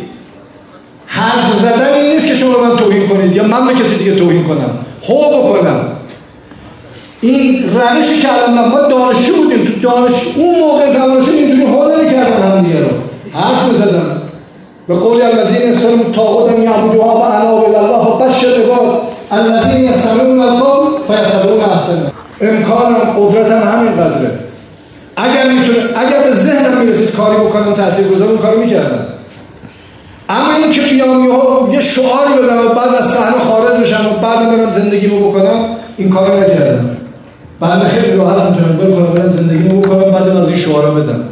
حرف زدن این نیست که شما من توهین کنید یا من به کسی دیگه توهین کنم. هو بکنم. این روشی که الان ما دانشجو بودیم دانش اون موقع زمانشو اینجوری هو نمی‌کردن هم دیگه رو. حرف می‌زدن. به قول الذین اسلام طاغوتا یعبدوها و انا بالله فبشر عباد الذین یستمعون القول فیتبعون احسنه امکانم قدرتم همین قدره اگر می‌تونه اگر به ذهنم می‌رسید کاری بکنم تاثیرگذار اون کارو می‌کردم. اما این که بیام یه شعاری بدم و بعد از صحنه خارج بشم و بعد برم زندگیمو بکنم این کارو نکردم. بعد خیلی راحت می‌تونم بکنم برم زندگیمو بکنم بعد از این شعارا بدم.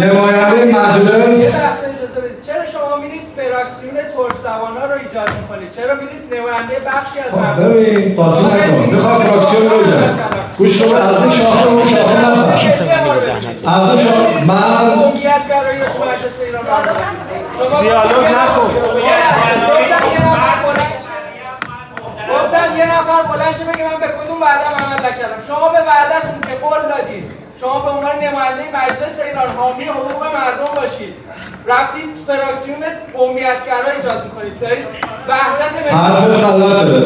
نماینده مجلس چرا شما میرید فراکسیون ترک زبانا رو ایجاد می‌کنید؟ چرا میرید نماینده بخشی از خب ببین قاطی نکن. می‌خواد فراکسیون رو بگم. گوش کن از این شاخه اون شاخه نپر از این شاخه من دیالوگ نکن. یه نفر بلند بگه من به کدوم وعده عمل نکردم شما به وعدتون که قول دادید. شما به عنوان نماینده مجلس ایران حامی حقوق مردم باشید. رفتید فراکسیون قومیتگرا ایجاد می‌کنید. دارید وحدت حرف غلطه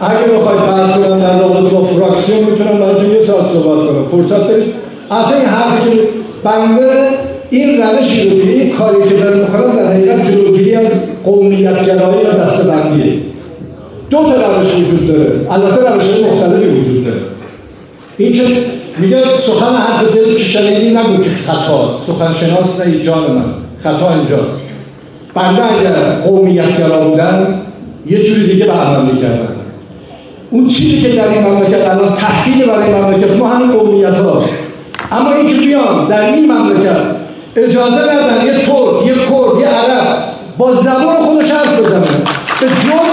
اگه بخواید بحث کنم در رابطه با فراکسیون می‌تونم براتون یه ساعت صحبت کنم. فرصت دارید اصلا این حرفی که بنده این روشی رو این کاری که داره می‌کنم در حقیقت جلوگیری از قومیتگرایی و دستبندی. دو تا روش وجود داره. البته روش مختلفی وجود داره. این که میگه سخن حرف دل که شنیدی نگو که خطاست سخن شناس نه جان من. خطا اینجاست. بنده اگر قومیتگرا بودن یه جوری دیگه برنامه می‌کردن. اون چیزی که در این مملکت الان تهدید برای مملکت ما همین قومیت هاست اما این که بیان در این مملکت اجازه ندن یه ترک یه کرد یه عرب. با زبان خودش حرف بزنه به جرم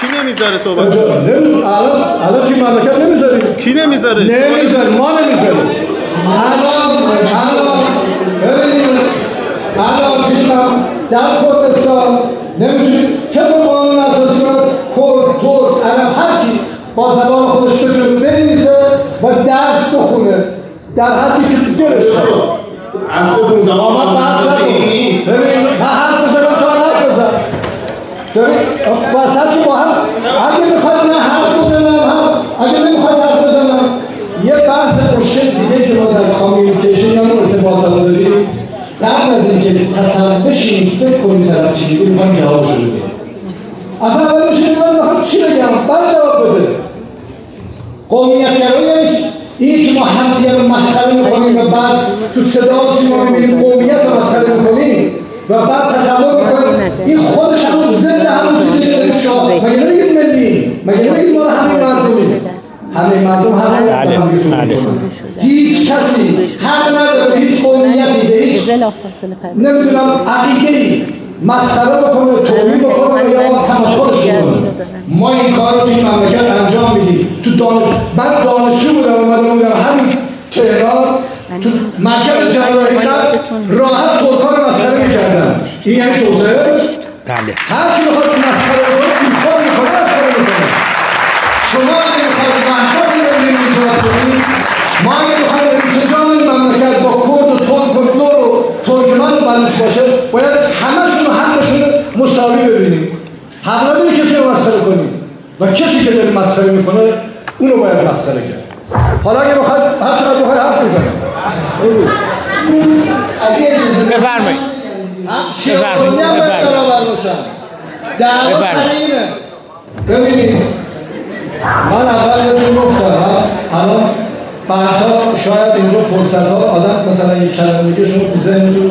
کی نمی‌ذاره صحبت الان الان توی مملکت نمی‌ذاریم کی نمی‌ذاره؟ نمی‌ذاریم ما نمی‌ذاریم. الان الان ببینید. الان فیلم در کردستان نمی‌تونید که به قانون اساسی رو کرد ترک عرب هر کی با بخونه در حدی که تو دلش از خودمون زمان ما بحث نیست. ببین من حرف بزنم تو حرف بزن ببین وسط با هم اگه می‌خواد نه حرف بزنم هم اگه نمی‌خواد حرف بزنم یه بحث مشکل دیگه که ما در کامیونیکیشن یا ارتباطات داریم. قبل از اینکه تصور بشین فکر کنیم طرف چی میگه می‌خوام جوابشو بدیم اصلا اول میشه من می‌خوام چی بگم؟ بعد جواب بده. قومیت گرایی این ما همدیگه رو مسخره می‌کنیم و بعد تو صدا سیما می‌بینیم قومیت رو مسخره می‌کنیم و بعد تصور می‌کنیم این خودش همون ضد همون چیزی که شاه مگه نمیگید ملی؟ مگه نمیگید ما همه مردمیم همه مردم هم هیچ کسی حق نداره هیچ قومیتی به هیچ نمی‌دونم عقیده ای مسخره بکنه توهین بکنه یا تمسخرش کنه. ما این کار رو تو این مملکت انجام میدیم. تو دانش من دانشجو بودم اومده بودم همین تهران. تو مرکز جلال حقیقت راحت ترکا رو مسخره می‌کردن. این یعنی توسعه؟ بله. هر کی بخواد مسخره بکنه این کار می‌کنه مسخره می‌کنه. شما اگه می‌خواید محتاط رو ایجاد کنید ما اگه می‌خواید انسجام این مملکت با کرد و ترک و لور و ترکمن و بلوچ باشه باید حقشون مساوی ببینیم. حق نداری کسی رو مسخره کنیم. و کسی که داره مسخره می‌کنه اونو باید مسخره کرد. حالا اگه بخواد هر چقدر بخواد حرف بزنه. بفرمایید. سر اینه. ببینید. من اول بهتون گفتم الان بحث ها شاید اینجا فرصت ها آدم مثلا یک کلمه میگه شما تو ذهنتون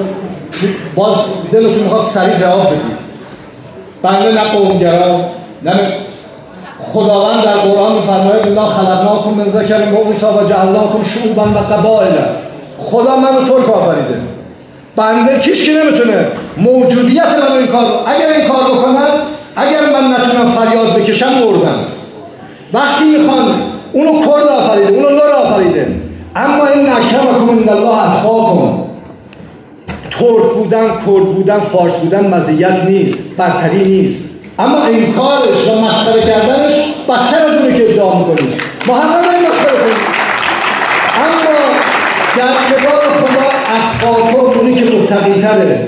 باز دلتون می‌خواد سریع جواب بدید. بنده نه قومگرا نه خداوند در قرآن میفرماید الله خلقناکم من ذکر و انثی و جعلناکم شعوبا و قبائل. خدا منو ترک آفریده. بنده کیش که نمی‌تونه موجودیت من این کار اگر این کار بکنم اگر من نتونم فریاد بکشم مردم. وقتی می‌خوان اونو کرد آفریده اونو لور آفریده. اما این اکرمکم الله اتقاکم. ترک بودن کرد بودن فارس بودن مزیت نیست برتری نیست. اما انکارش و مسخره کردنش بدتر از اونه که ادعا می‌کنید ما هم نداریم مسخره کنیم. اما در کتاب خدا اتقاکم اونی که متقی تره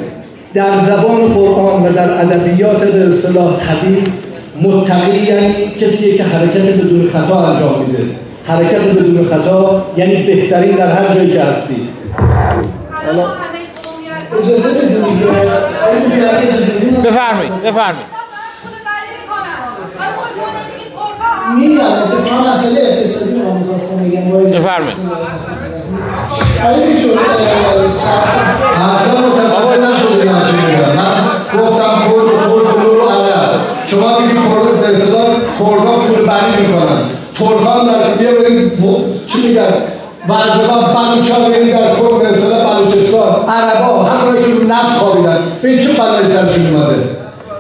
در زبان قرآن و در ادبیات به اصطلاح حدیث متقی یعنی کسی که حرکت بدون خطا انجام میده. حرکت بدون خطا یعنی بهترین در هر جایی که هستی. حالا اجازه بدید. بفرمایید بفرمایید. میگم اتفاقا مسئله اقتصادی رو می‌خواستم بگم بفرمایید. دکتر اصلا متفاوت نشده من چی میگم من گفتم کرد و ترک و نور و عرب. شما میگی کرد به اصطلاح کردها پول بری می‌کنن. ترکان در بیا بریم چی میگن؟ ورزگاه بلوچا بریم در کرد به اصطلاح بلوچستان عربا همونایی که نفت خوابیدن. این چه بلایی سرشون اومده؟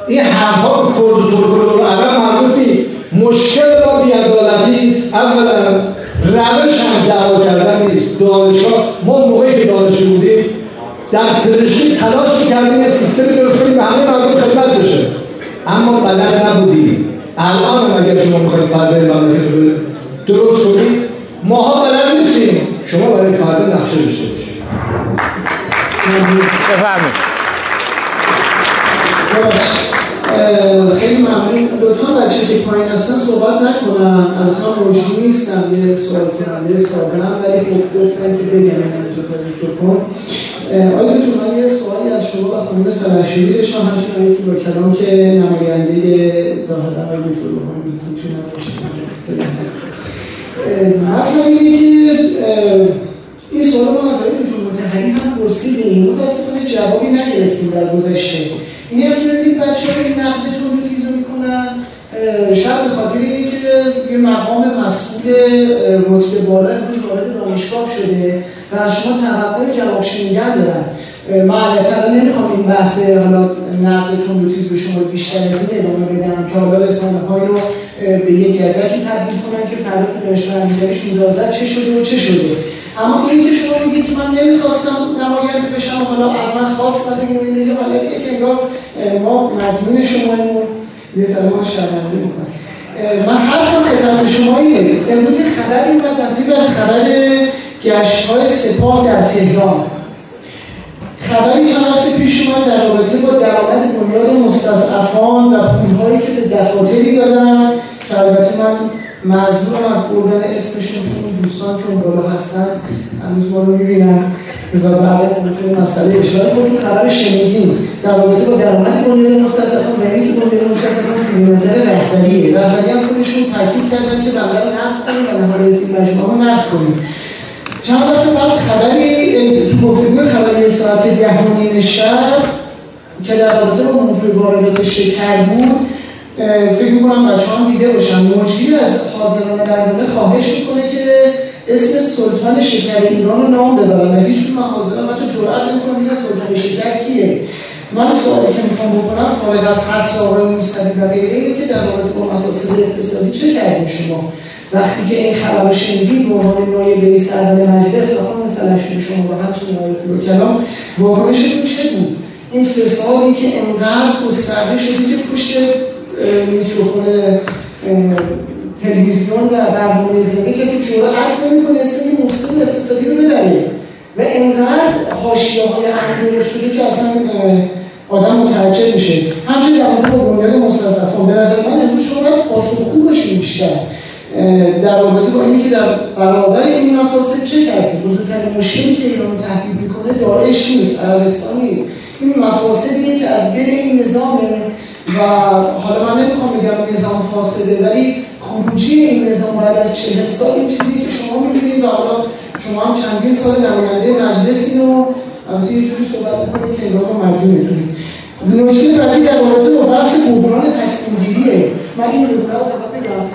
این حرفها به کرد و ترک و و عرب مربوط نیست مشکل ما بیعدالتی است اولا روش هم دعوا کردن نیست. دانشگاه ما موقعی که دانشجو بودیم در پزشکی تلاش کردیم یه سیستمی درست کنیم به همه مردم خدمت بشه. اما بلد نبودیم. الان اگر شما می‌خواید فردا مملکت رو درست کنید ماها بلد شما برای فردا نقشه داشته باشید. بفرمایید. خیلی ممنون. لطفا بچه که پایین هستن صحبت نکنم الان موجود نیستم یه سوال کننده سادم ولی خب گفتن که بگم اینجا تا میکروفون. آیا تو من یه سوالی از شما و خانم سرشوری داشتم. همچنین رئیسی با کلام که نماینده ظاهرا آقای دکتر روحانی می‌تونم مثلا اینه که این سوال ما از آقای دکتر متحری هم پرسیدیم متاسفانه جوابی نگرفتیم در گذشته. این هم که ببینید بچه این نقد تولوتیز رو می‌کنن. شاید به خاطر اینه که یه مقام مسئول رتبه بالا امروز وارد دانشگاه شده و از شما توقع جواب شنیدن دارن. البته نمی‌خوام این بحث حالا نقد تولوتیز به شما بیشتر از این ادامه بدم که حالا رسانه های رو به یک گزکی تبدیل کنن که فردا تو دانشگاه امیرعلی 16 چه شده و چه شده. اما این که شما میگید که من نمی‌خواستم نماینده بشم حالا از من خواستم این یه حالتیه که انگار ما مدیون شما یه ما شرمنده می‌کنم من حرفم خدمت شما اینه. امروز خبری اومد بر خبر گشت های سپاه در تهران. خبری چند وقت پیش اومد در رابطه با درآمد بنیاد مستضعفان و پولهایی که به دفاتری دادن. که البته من مظلوم از بردن اسمشون چون دوستان که اون بالا هستن هنوز ما رو می‌بینن و بعد ممکنه مسئله اشاره کنیم. خبر شنیدیم در رابطه با درآمد بنیاد مستضعفان و اینکه بنیاد مستضعفان زیر نظر رهبریه. رهبری هم خودشون تاکید کردن که بنده رو نقد کنیم و نهار رئیس مجموعه رو نقد کنیم. چند وقت بعد خبری تو گفتگوی خبری ساعت ده و نیم شب که در رابطه با موضوع واردات شکر بود فکر می‌کنم بچه هم دیده باشن. مجری از حاضران برنامه خواهش می‌کنه که اسم سلطان شکر ایران رو نام ببرن. و هیچ من حاضرم حتی جرأت نمی‌کنم این سلطان شکر کیه. من سوالی که می‌خوام بکنم خارج از حس آقای موسوی و غیره که در رابطه با مفاسد اقتصادی چه کردیم شما؟ وقتی که این خبر رو شنیدید به عنوان نایب رئیس اعظم مجلس و خانم سلشون شما و همچنین آقای کلام واکنشتون چه بود؟ این فسادی که انقدر گسترده شده که پشت میکروفون تلویزیون و برنامه زنده کسی جرأت نمی‌کنه اسم این مفسد اقتصادی رو ببره. و انقدر حاشیه های عمیق شده که اصلا آدم متعجب میشه. همچنین در مورد بنیاد مستضعفان به نظر من امروز شما باید پاسخگو باشید بیشتر. در رابطه با اینکه در برابر این مفاسد چه کردیم بزرگترین مشکلی که ایران تهدید می‌کنه داعش نیست عربستان نیست. این مفاسدیه که از دل این نظامه و حالا من نمی‌خوام بگم نظام فاسده ولی خروجی این نظام بعد از چهل سال این چیزی که شما می‌بینید و حالا شما هم چندین سال نماینده مجلسی رو البته یه جوری صحبت می‌کنید که انگار مردم می‌تونید. نکته بعدی در رابطه با بحث بحران تصمیمگیریه. من این نکته رو فقط بگم.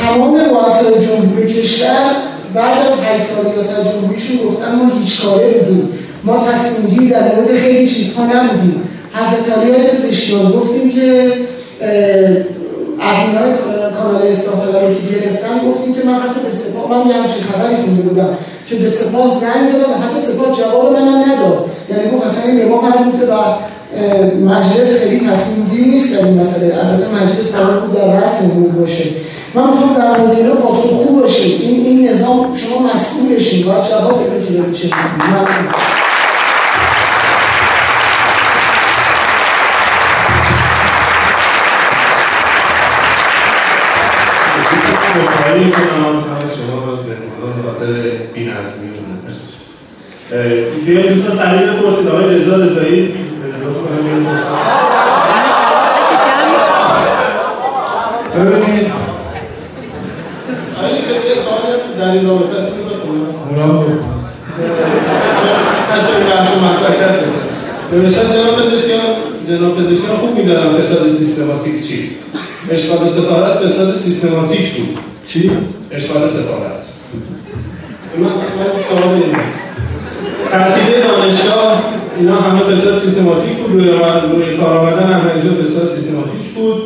تمام رؤسای جمهوری کشور بعد از 8 سال ریاست جمهوریشون گفتن ما هیچ کاره بودیم ما تصمیم در مورد خیلی چیزها نبودیم. حضرت علی پزشکیان گفتیم که های کانال استافاده رو که گرفتن گفتیم که من حتی به سپاه من یه همچین خبری خونده بودم که به سپاه زنگ زدم و حتی سپاه جواب منم نداد. یعنی گفت اصلا این به ما مربوطه و مجلس خیلی تصمیم گیری نیست در این مسئله. البته مجلس قرار بود در رأس بود باشه. من می‌خوام در اینا پاسخگو باشید این این نظام شما مسئول بشید باید جواب بدید که چه مشتری می‌کنم از شما باز به خاطر بی‌نظمی و دوستان سریع بپرسید آقای رضا رضایی. ببینید. که یه سوال در این رابطه است نوشتن جناب پزشکیان جناب پزشکیان خوب میدارن فساد سیستماتیک چیست. اشغال سفارت فساد سیستماتیک بود. چی؟ اشغال سفارت. من سوال اینه. ترتیب دانشگاه اینا همه فساد سیستماتیک بود. روی, روی کار آمدن هم اینجا فساد سیستماتیک بود.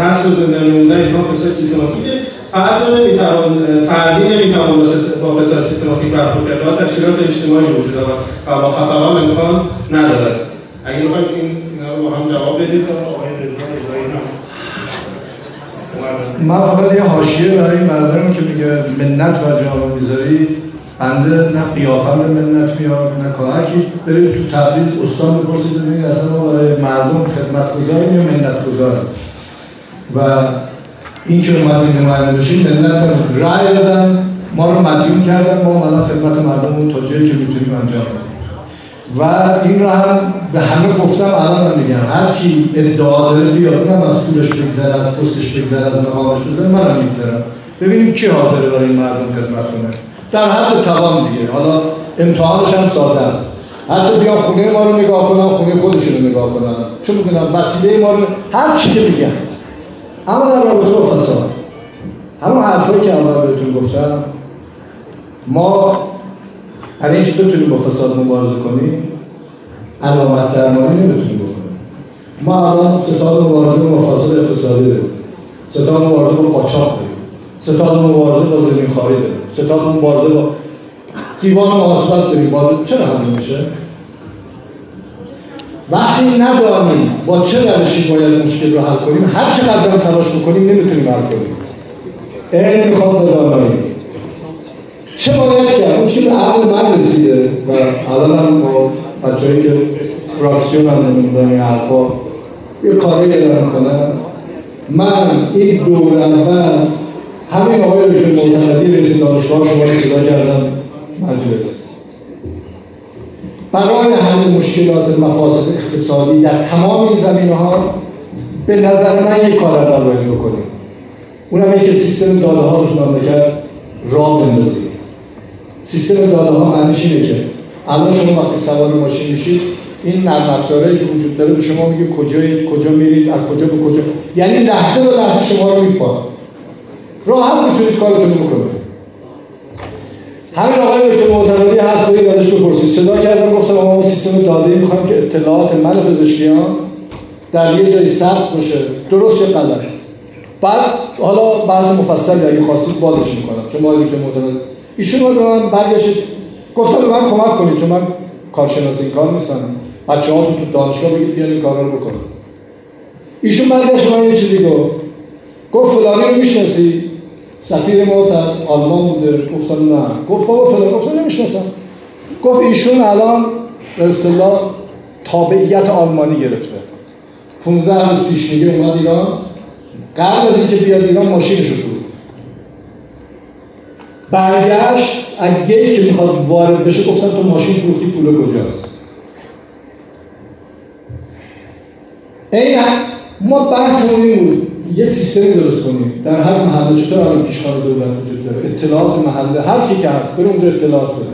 هست و زنده موندن اینها فساد سیستماتیکه. فرد نمی‌توان فردی نمی‌توان با فساد سیستماتیک برخورد کرد. تشکیلات اجتماعی وجود داره و با خطران امکان نداره اگه می‌خواید این رو هم جواب بدید تا آقای رضا رضایی من فقط یه حاشیه برای این مردم که میگه منت و جامعه می‌ذاری بنده نه قیافه به منت میاد نه کمکی برید تو تبریز استان بپرسید ببینید اصلا ما برای مردم خدمت گذاریم یا منت گذاریم و این که اومدیم نماینده بشیم منت رای دادن ما رو مدیون کردن ما اومدن خدمت مردم تا جایی که می‌تونیم انجام بدیم. و این رو هم به همه گفتم الان میگم. هر کی ادعا داره بیاد اونم از پولش بگذره از پستش بگذره از مقامش بگذره منم میگذرم. ببینیم کی حاضره برای این مردم خدمت کنه در حد توان دیگه. حالا امتحانش هم ساده است. حتی بیا خونه ما رو نگاه کنن خونه خودشون رو نگاه کنن چون می‌کنن وسیله ما رو هر چی که بگن اما در رابطه با فساد. همون حرفایی که اول بهتون گفتم ما برای اینکه بتونیم با فساد مبارزه کنیم علامت درمانی نمی‌تونیم بکنیم. ما الان ستاد مبارزه با فساد اقتصادی داریم. ستاد مبارزه با قاچاق داریم. ستاد مبارزه با زمین خواهی داریم. ستاد مبارزه با دیوان محاسبت داریم. باز چرا حل میشه؟ وقتی ندانیم با چه روشی باید مشکل رو حل کنیم هر چقدر تلاش بکنیم نمی‌تونیم حل کنیم. علم می‌خواد به دانایی چه باید کرد؟ اون به عقل من رسیده و الان هم با بچه‌ای که فراکسیون هم نمی‌دونم این حرفا یه کاری اداره می‌کنن. من این دور اول همین آقای دکتر معتمدی رئیس دانشگاه شما رو صدا کردم. مجلس. برای همین مشکلات مفاسد اقتصادی در تمام این زمینه ها به نظر من یک کار اول باید بکنیم. اونم که سیستم داده ها رو مملکت راه بندازیم. سیستم داده ها معنیش اینه که الان شما وقتی سوار ماشین میشید این نرم افزارهایی که وجود داره به شما میگه کجایی کجا میرید از کجا به کجا. یعنی لحظه به لحظه شما رو می‌فهمه. راحت می‌تونید کارتون بکنید. همین آقای دکتر معتمدی هست برید ازش بپرسید. صدا کردم گفتم ما سیستم داده می‌خوام که اطلاعات من پزشکیان در یه جایی ثبت باشه. درست یا غلط؟ بعد حالا بعض مفصل اگه خواستید بازش می‌کنم. چون ما دکتر معتمدی ایشون رو من برگشت. گفتم به من کمک کنید چون من کارشناس این کار نیستم. بچه ها تو دانشگاه بگید بیان این کارا رو بکنید ایشون برگشت من یه چیزی گفت. گفت فلانی رو می‌شناسی؟ سفیر ما در آلمان بوده. گفتم نه. گفت بابا فلان گفتم نمی‌شناسم. گفت ایشون الان به اصطلاح تابعیت آلمانی گرفته. 15 روز پیش میگه اومد ایران. قبل از اینکه بیاد ایران ماشینش رو برگشت اگه که می‌خواد وارد بشه گفتن تو ماشین فروختی پول کجاست؟ این ما بحث این بود. یه سیستمی درست کنیم. در هر محله چطور الان پیشخوان دولت وجود داره؟ اطلاعات محله هر کی که هست بره اونجا اطلاعات بده.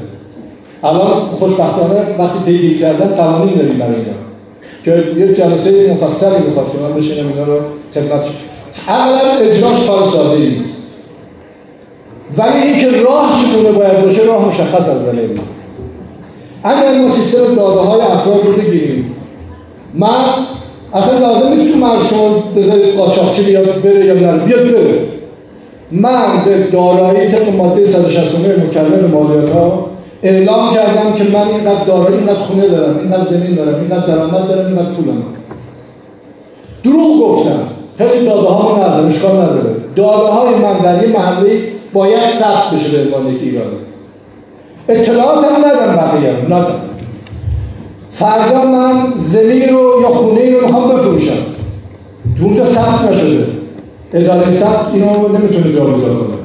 الان خوشبختانه وقتی پیگیری کردن قوانین داریم برای اینا. که یه جلسه مفصلی می‌خواد که من بشینم اینا رو خدمت اولا اجراش کار ساده نیست. ولی اینکه راه چگونه باید باشه راه مشخص از ولی اگر ما سیستم داده های افراد رو بگیریم من اصلا لازم نیست تو مرز شما بذارید قاچاقچی بیاد بره یا نه بیاد بره. من به دارایی طبق ماده 169 مکرر مالیات ها اعلام کردم که من اینقدر دارایی اینقدر خونه دارم اینقدر زمین دارم اینقدر درآمد دارم اینقدر پولم دروغ گفتم. خیلی داده ها ندارم اشکال نداره. داده های من در یه محله باید ثبت بشه به عنوان یک ایرانی اطلاعات هم ندارم بقیه ندارم. فردا من زمین رو یا خونه رو می‌خوام بفروشم. تو اونجا ثبت نشده. اداره ثبت اینو نمی‌تونه جابجا کنه.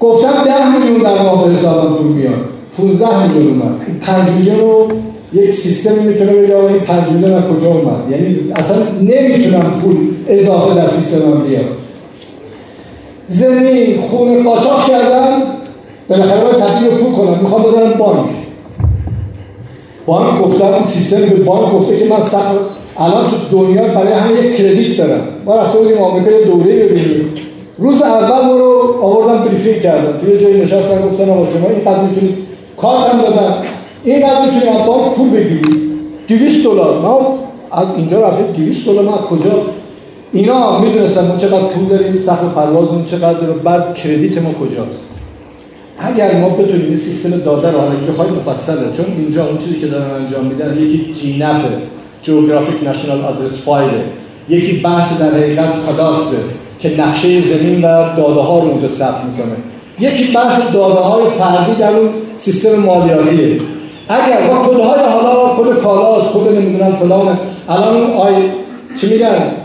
گفتم ده میلیون در ماه به حسابم پول میاد. 15 میلیون اومد. این 5 میلیون رو یک سیستم می‌تونه بگه این 5 میلیون از کجا اومد؟ یعنی اصلا نمی‌تونم پول اضافه در سیستمم بیاد. زمین خونه قاچاق کردن بالاخره باید تبدیل پول کنم می‌خوام بذارم بانک. بانک گفتن سیستم به بانک گفته که من سخت الان تو دنیا برای همه یک کردیت دارم. ما رفته بودیم آمریکا یه دوره ببینیم. روز اول ما رو آوردن بریفینگ کردن. توی جایی نشستن گفتن آقا شما اینقدر می‌تونید کار هم دادن اینقدر می‌تونید از بانک پول بگیرید 200 دلار. ما از اینجا رفتیم 200 دلار. ما کجا اینا می‌دونستن ما چقدر پول داریم سقف پروازمون چقدر داره بعد کردیت ما کجاست؟ اگر ما بتونیم این سیستم داده رو حالا بخواید مفصله چون اینجا اون چیزی که دارن انجام میدن یکی جی نفه جغرافیک نشنال آدرس فایل یکی بحث در حقیقت کاداستر که نقشه زمین و داده ها رو اونجا ثبت می‌کنه. یکی بحث داده های فردی در اون سیستم مالیاتیه اگر با کد های حالا کد کالاست کد نمی‌دونم فلان الان اون آی چی میگن؟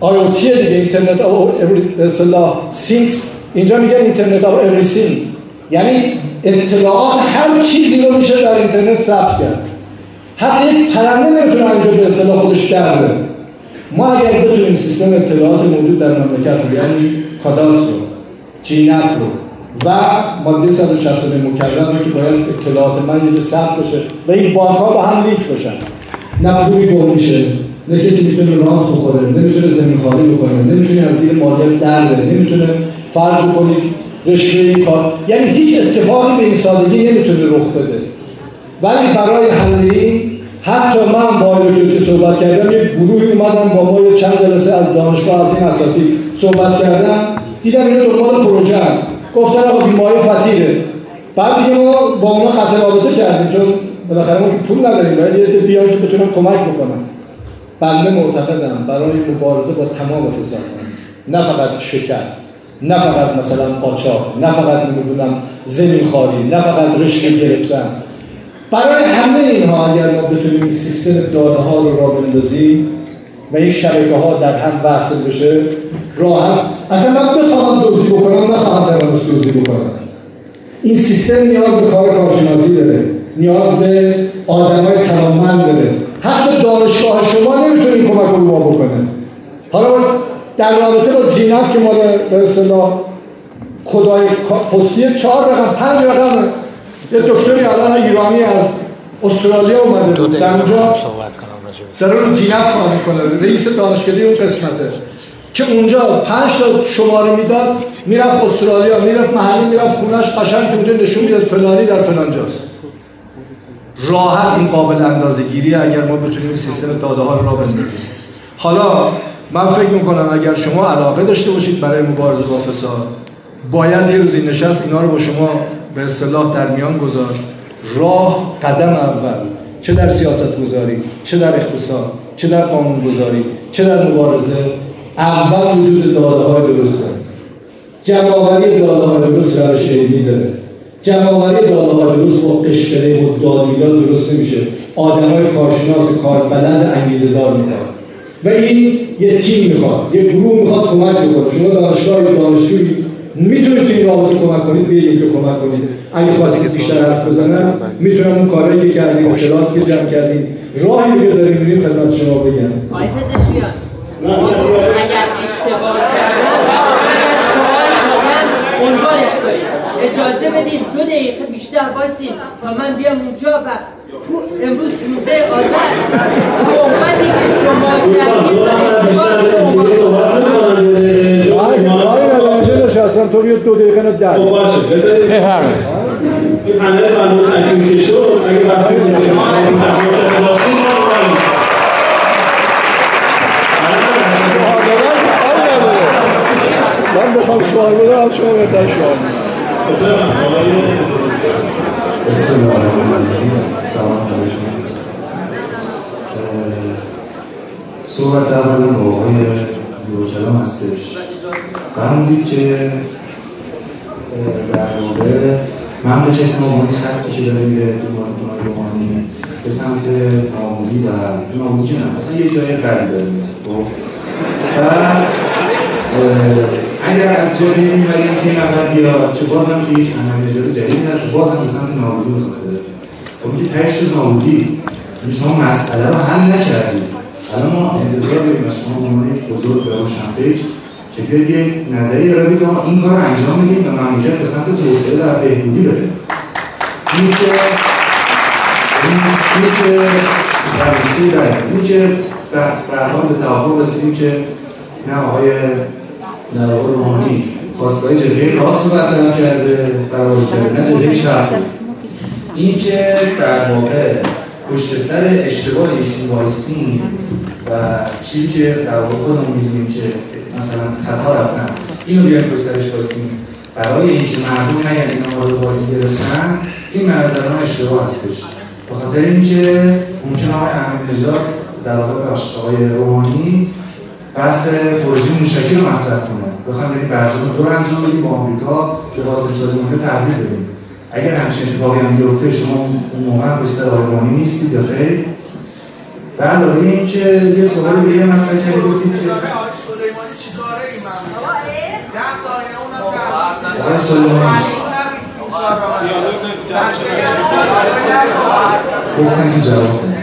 او دیگه اینترنت او اصطلاح سینکس اینجا میگن اینترنت آف اوریثینگ یعنی اطلاعات هر چیزی رو میشه در اینترنت ثبت کرد. حتی یک نمی‌تونه اینجا به اصطلاح خودش در ما اگر بتونیم سیستم اطلاعات موجود در مملکت رو یعنی کاداس رو چینف رو و ماده 169 مکرر رو که باید اطلاعات من یه ثبت بشه و این بانک ها با هم لینک باشن نه پولی میشه. نه کسی می‌تونه رانت بخوره نمی‌تونه زمین خالی بکنه نمی‌تونه از زیر مالیات در نمی‌تونه فرض بکنید رشته کار. یعنی هیچ اتفاقی به این سادگی نمی‌تونه رخ بده. ولی برای حل این حتی من با که صحبت کردم یک گروهی اومدن با ما چند جلسه از دانشگاه از این اساسی صحبت کردن. دیدم اینا دنبال پروژه گفتن آقا بیماری فتیره بعد دیگه ما با اونا قطع رابطه کردیم چون بالاخره ما پول نداریم. باید یه بیان که بتونن کمک بکنن. بنده معتقدم برای مبارزه با تمام فساد نه فقط شکر نه فقط مثلا قاچاق نه فقط نمی‌دونم زمین خاری نه فقط رشته گرفتن. برای همه اینها اگر ما بتونیم سیستم داده ها رو را بندازیم و این شبکه ها در هم وصل بشه راحت. اصلا من بخواهم دوزی بکنم نخواهم توانست دوزی بکنم. این سیستم نیاز به کار کارشناسی داره نیاز به آدم های توانمند داره. حتی دانشگاه شما نمی‌تونه این کمک رو ما بکنه. حالا در رابطه با جینف که ما به اصطلاح کدای پستی چهار رقم پنج رقم یه دکتری الان ایرانی از استرالیا اومده. در اونجا در اون جینف کار می‌کنه. رئیس دانشکده اون قسمته. که اونجا پنج تا شماره می‌داد می‌رفت استرالیا می‌رفت محلی می‌رفت خونش قشنگ اونجا نشون می‌داد فلانی در فلان جاست. راحت این قابل اندازه گیری اگر ما بتونیم سیستم داده ها رو را بندازیم. حالا من فکر می‌کنم اگر شما علاقه داشته باشید برای مبارزه با فساد باید یه روزی نشست اینا رو با شما به اصطلاح در میان گذاشت. راه قدم اول چه در سیاست گذاری چه در اقتصاد چه در قانون گذاری چه در مبارزه اول وجود داده های درسته جمعآوری داده های درست روش علمی داره. جمعآوری داده های درست با قشقره و دادیداد درست نمیشه. آدم های کارشناس کاربلد انگیزه دار می‌خواد و این یه تیم می‌خواد یه گروه می‌خواد کمک بکنه. شما دانشگاه دانشجوی می‌تونید تو این رابطه کمک کنید؟ بیاید اینجا کمک کنید. اگه خواستی که بیشتر حرف بزنم می‌تونم اون کارهایی که کردیم اطلاعاتی که جمع کردیم راهی که داریم میریم خدمت شما بگم. آقای پزشکیان اگر اشتباه کردم عنوانش کنید. اجازه بدید دو دقیقه بیشتر بایستید و من بیام اونجا و امروز روزه آزاد صحبتی که شما کردید تو بیا دو دقیقه نه ده خب باشه بذارید. این پنل بنده تکمیل که شد اگه وقتی من بخوام شعار بدم از شما بهتر شعار بسم الله الرحمن الرحیم سلام علیکم صحبت اول با آقای زیبا کلام هستش فرمودید که در واقع من به کسی نامونی خطی که داره میره تو روحانی به سمت نامونی و نامونی نه اصلا یه جای قلی داره خب اگر از جا بیرون بریم که نفر بیاد که بازم که یک عملیات جدید هست بازم به سمت نابودی می‌خواد بره خب که تهش شد نابودی شما مسئله رو حل نکردید الان ما انتظار داریم از شما عنوان یک بزرگ به روشنفکر که بیاید یک نظری ارائه بدید این کار رو انجام بدید و مملکت به سمت توسعه در بهبودی بره این که که این که به حال به توافق رسیدیم که نه آقای در واقع روحانی. خواستای جبهه راست رو برطرف کرده؟ برای کرده نه جبهه چپ این که در واقع پشت سر اشتباه ایشون وایسین و چیزی که در واقع خودمون می‌دونیم که مثلا خطا رفتن اینو بیایم پشت سرش وایسین. برای اینکه مردم نگن اینا رو بازی گرفتن این به نظر من اشتباه هستش. به خاطر اینکه ممکن آقای احمد نژاد در واقع آقای روحانی بحث پروژه موشکی رو مطرح کنه. بخوام بریم برجام دور انجام بدیم با آمریکا به قاسم سلیمانی تحویل بدیم. اگر همچین اتفاقی هم بیفته شما اون موقع پشت آلمانی نیستید یا خیر. به علاوه اینکه یه سوال دیگه مطرح کردید گفتید که آقای سلیمانی گفتن که جواب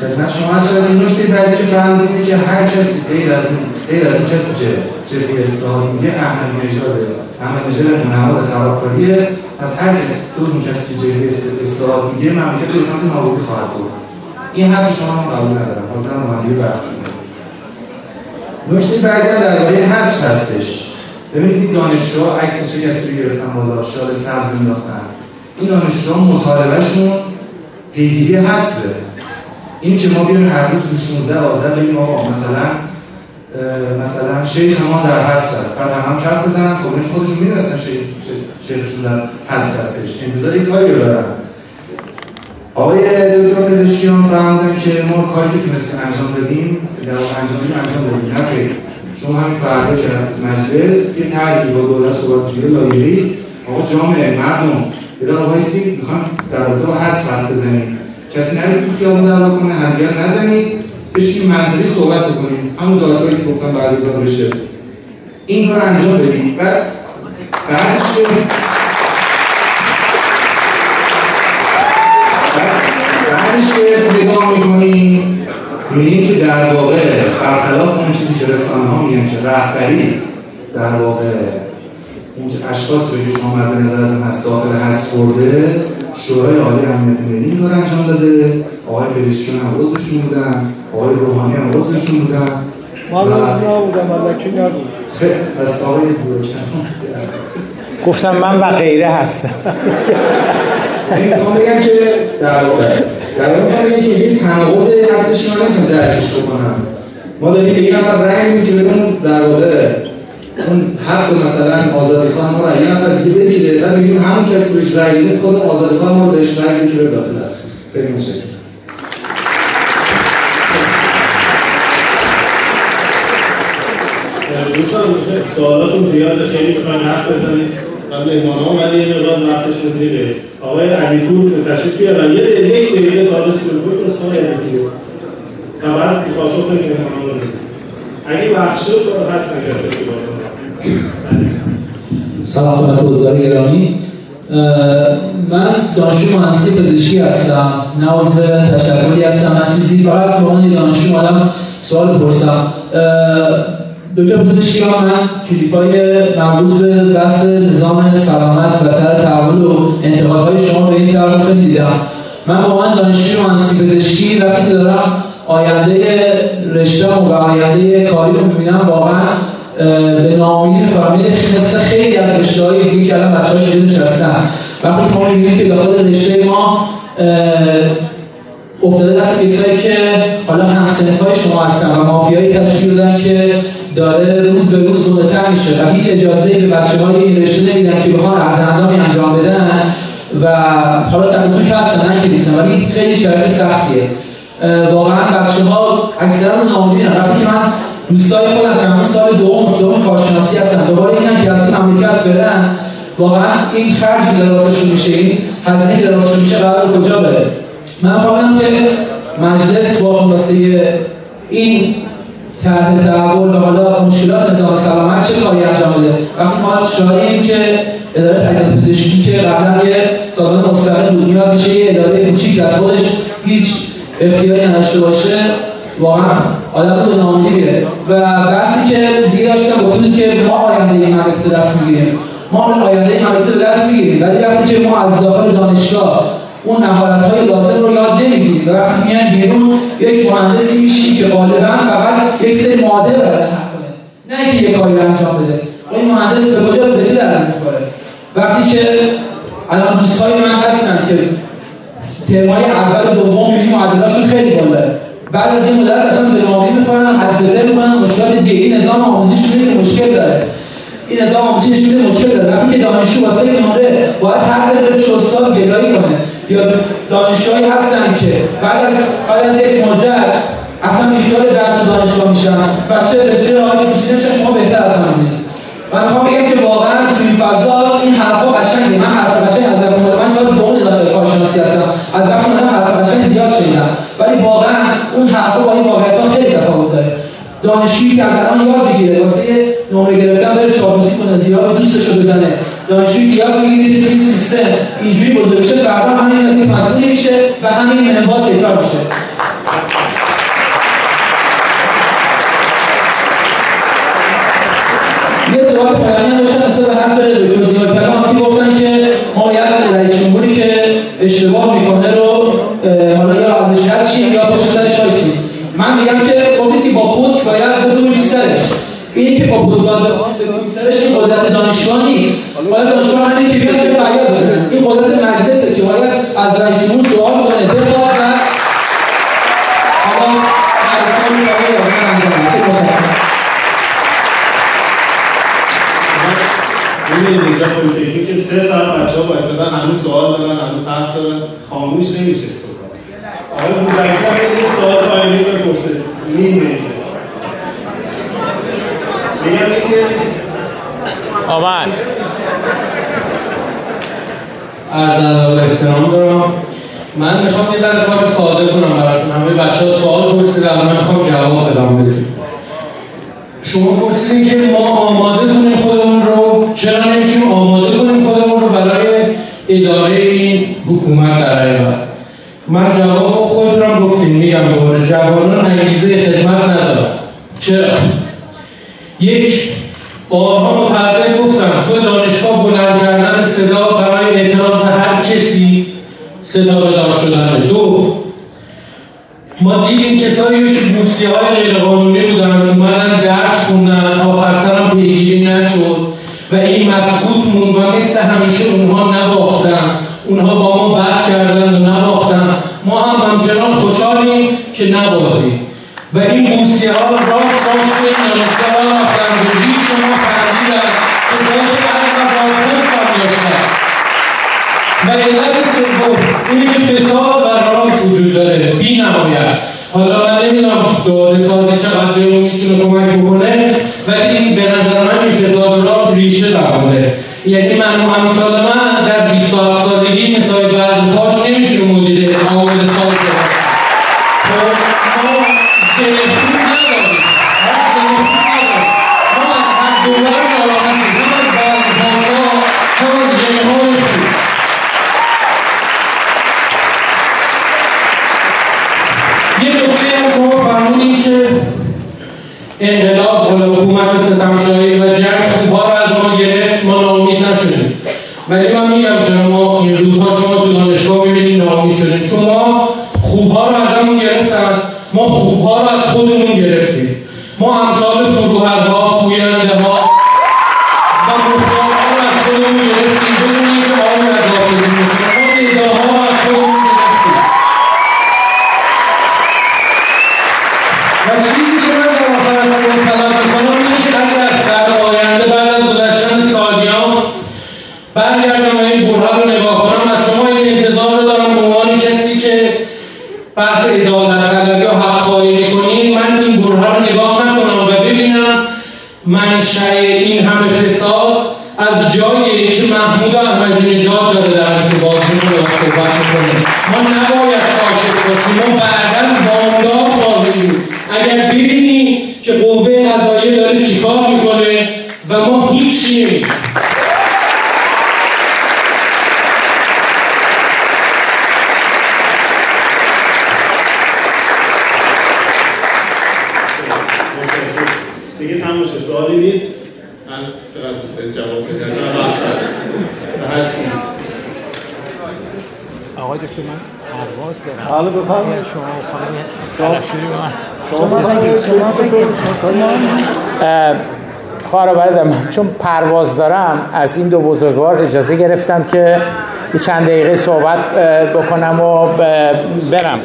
خدمت شما هست شاید این نکته بعدی که فهمیدیم که هر کسی غیر از این غیر از این کسی که جبهه اصلاحات میگه احمد نژاده احمد نژاد نماد خرابکاریه. از هر کس جز اون کسی که جبهه اصلاحات میگه مملکت به سمت نابودی خواهد برد این حرف شما هم قبول ندارم. حاضرم مهندی بحث نکته بعدی هم درباره حذف هستش. ببینید این دانشجوها عکس چه کسی رو گرفتن؟ بالا شال سبز انداختن این دانشجوها مطالبهشون پیگیری حذفه. این که ما بیایم هر روز تو 16 آذر بگیم آقا مثلا مثلا شیخ ما در هست است. بعد هم کف بزنن خب خودشون می‌دونستن شیخ شیخشون در پس هستش. انتظار کاری رو دارم آقای دکتر پزشکیان فرمودن که ما کاری که تونستیم انجام بدیم در انجام بدیم انجام بدیم. نه خیر شما همین فردا که مجلس یه طرحی با دولت صحبت شده لایحه‌ای. آقا جامعه مردم یه دقیقه وایسید می‌خوام در رابطه با حذف بزنیم. کسی نرید تو خیابون دعوا کنه همدیگر نزنید. بشین منطقی صحبت بکنیم. همون دادگاهی که گفتم بعد بشه. این کار انجام بدید بعد بعدش بعدش که نگاه می‌کنیم. می‌بینیم که در واقع برخلاف اون چیزی که رسانه ها میگن که رهبری در واقع اون اشخاص رو که شما مد نظرتون هست داخل هست برده شورای عالی امنیت ملی این کار انجام داده. آقای پزشکیان هم عضوشون بودن. آقای روحانی هم عضوشون بودن. من نبودم ملکی نبود خیلی پس آقای گفتم من و غیره هستم. این می‌خوام بگم که در واقع در واقع که یه تناقض هستش که من نمی‌تونم درکش بکنم. ما داریم به یه نفر رأی میدیم که در واقع اون حق مثلا آزادی خان ما رو یه نفر دیگه بگیره بعد میگیم همون کسی بهش رأی خود آزادی خان ما رو بهش رأی میده که به داخل است. خیلی متشکرم دوستان سوالاتون زیاده. خیلی می‌خواین حرف بزنید من مهمان ها اومده یه مقدار وقتش زیده آقای علیپور تشریف بیارن؟ یه دقیقه یک دقیقه سوال شروع کنید کنه علیپور و بعد پاسخ بدید رو اگه شد هستن کسی که سلام خدمت حضار گرامی من دانشجو مهندسی پزشکی هستم. نه عضو تشکلی هستم. من چیزی فقط به عنوان دانشجو اومدم سوال بپرسم. دکتر پزشکی ها من کلیپ های مربوط به بحث نظام سلامت و تر تحول و انتقادهای شما به این طرف دیدم من با من دانشجو مهندسی پزشکی وقتی دارم آینده رشته و آینده کاری رو می‌بینم واقعا به ناامیدی فهمید مثل خیلی از رشته های دیگه که الان بچه ها شده نشستن. وقتی ما می‌بینیم که داخل رشته ما افتاده دست کسایی که حالا هم های شما هستن و مافیایی تشکیل دادن که داره روز به روز گنده‌تر میشه و هیچ اجازه به بچه های این رشته نمیدن که بخوان از اندامی انجام بدن و حالا تقریبا که هستن نیستن ولی خیلی شرایط سختیه. واقعا بچه ها اکثرا ناامیدن وقتی که من دوستای خودم که سال دوم سوم کارشناسی هستن. دوباره اینن که از این مملکت برن واقعا این خرج که واسهشون میشه. این هزینه که واسهشون میشه. قرار کجا بره؟ من خواهدم که مجلس با واسه این تحت تحول و حالا مشکلات نظام سلامت چه کاری انجام بده وقتی ما شاهدیم که اداره تجهیزات پزشکی که قبلا یه سازمان مستقل میاد میشه یه اداره کوچیک از خودش هیچ اختیاری نداشته باشه واقعا آدم میره و بحثی که دیگه داشتم گفتید که ما آینده این مملکت دست می‌گیریم. ما آینده این مملکت دست می‌گیریم. ولی وقتی که ما از داخل دانشگاه اون مهارت های لازم رو یاد نمی‌گیریم. و وقتی میان بیرون یک مهندسی میشی که غالبا فقط یک سری ماده رو نه اینکه یک کاری انجام بده. این مهندس به کجا به چه در می‌خوره؟ وقتی که الان دوستای من هستن که ترمای اول و دوم می‌بینی معدلاشون خیلی بالاه. بعد از این مدت اصلا به نامی می‌خورن از بزر می‌کنن مشکلات دیگه نظام آموزشی که مشکل داره. این نظام آموزشی نشون مشکل داره. وقتی که دانشجو واسه نمره باید هر بهش استاد گدایی کنه. یا دانشجوهایی هستن که بعد از بعد از یک مدت اصلا بیخیال درس دانشگاه میشن. بچه رشته آقای کشیده میشن شما بهتر از من من می‌خوام بگم که واقعا توی این فضا این حرفا قشنگه. من حرف قشنگ از زبان من شاید دوم کارشناسی هستم. از زبان من حرف قشنگ زیاد شنیدم. ولی اون حرفا با این واقعیت خیلی تفاوت داره. دانشجویی که از الان یاد بگیره واسه نمره گرفتن بره چاپلوسی کنه زیاد دوستش رو بزنه. دانشجویی که یاد بگیره که این سیستم اینجوری بزرگ بشه فردا همین مسئول میشه و همین تکرار میشه. یه سوال پایانی زیاد کلام که گفتن که ما رئیس جمهوری که اشتباه می‌کنه رو حالا یا ازش یا پشت سرش وایسیم من میگم که گفتید که با پست باید بزنید سرش اینی که با بزرگان سرش این قدرت دانشگاه نیست. باید دانشگاه همینه که بیاد فریاد بزنن این قدرت مجلسه که باید از رئیس جمهور سوال کنه. بخواد اینجا پلی تکنیک که سه ساعت بچه ها هنوز سوال دارن هنوز حرف دارن. خاموش نمیشه صحبت. آقای بوزرگی هم یه سوال پایینی بپرسه نیم میگه میگم اینکه آمد از احترام دارم. من می‌خوام یه ذره کار ساده کنم براتون. همه بچه ها سوال پرسیدن من می‌خوام جواب بدم بدیم شما پرسیدین که ما آماده کنیم خودمون رو. چرا نمی‌تونیم آماده کنیم خودمون رو برای اداره این حکومت در حقیقت؟ من جواب خودتونم گفتیم میگم دوباره جوانان انگیزه خدمت ندارن چرا؟ یک بارها صدا بدار شدن دو. ما دیدیم کسایی که بورسیه های غیرقانونی بودن اومدن درس خوندن آخر سرم پیگیری نشد و این مسکوت موند و مثل همیشه اونها نباختن. اونها با ما بد کردن و نباختن. ما هم همچنان خوشحالیم که نبازیم. و این بورسیه ها راست راست به این دانشگاه رفتن و علت سوم اینه که فساد و رانت وجود داره بی نمایت حالا من نمی‌دونم داده سازی چقدر به اون می‌تونه کمک بکنه ولی به نظر من این فساد و رانت ریشه داره یعنی من و من خواهر برادرم من چون پرواز دارم از این دو بزرگوار اجازه گرفتم که چند دقیقه صحبت بکنم و برم.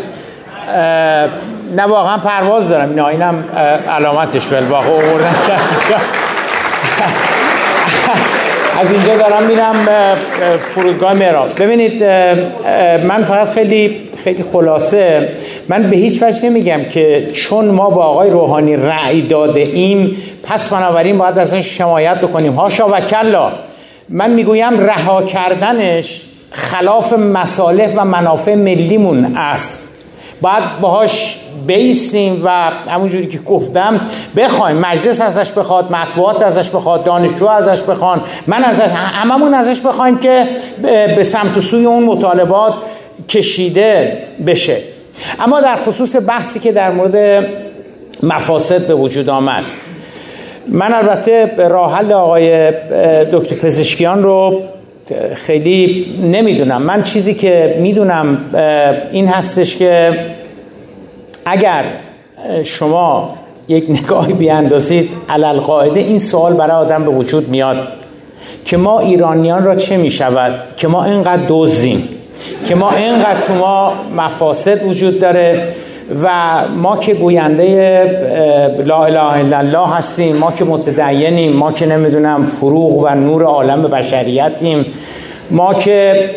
نه واقعا پرواز دارم. این آینم اه، علامتش بالواقع آوردن که [laughs] از اینجا. دارم میرم اه، اه، فرودگاه مهراب. ببینید من فقط خیلی خیلی خلاصه. من به هیچ وجه نمیگم که چون ما با آقای روحانی رأی داده ایم پس بنابراین باید ازش شمایت بکنیم. هاشا و کلا من می‌گویم رها کردنش خلاف مصالح و منافع ملیمون است. باید باهاش بیستیم و همونجوری که گفتم بخوایم مجلس ازش بخواد مطبوعات ازش بخواد دانشجو ازش بخوان من ازش هممون ازش بخوایم که به سمت و سوی اون مطالبات کشیده بشه. اما در خصوص بحثی که در مورد مفاسد به وجود آمد من البته راه حل آقای دکتر پزشکیان رو خیلی نمی‌دونم. من چیزی که می‌دونم این هستش که اگر شما یک نگاهی بیاندازید علالقاعده این سوال برای آدم به وجود میاد که ما ایرانیان را چه می شود که ما اینقدر دوزیم که ما اینقدر تو ما مفاسد وجود داره و ما که گوینده لا اله الا الله هستیم ما که متدینیم ما که نمی‌دونم فروغ و نور عالم بشریتیم ما که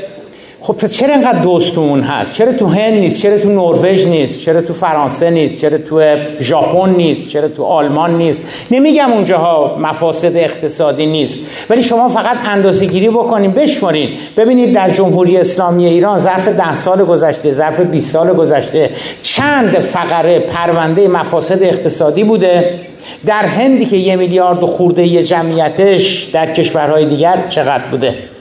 خب پس چرا اینقدر دوستمون هست؟ چرا تو هند نیست؟ چرا تو نروژ نیست؟ چرا تو فرانسه نیست؟ چرا تو ژاپن نیست؟ چرا تو آلمان نیست؟ نمیگم اونجاها مفاسد اقتصادی نیست. ولی شما فقط اندازه گیری بکنین بشمارین ببینید در جمهوری اسلامی ایران ظرف ده سال گذشته ظرف 20 سال گذشته چند فقره پرونده مفاسد اقتصادی بوده؟ در هندی که یه میلیارد خورده جمعیتش در کشورهای دیگر چقدر بوده؟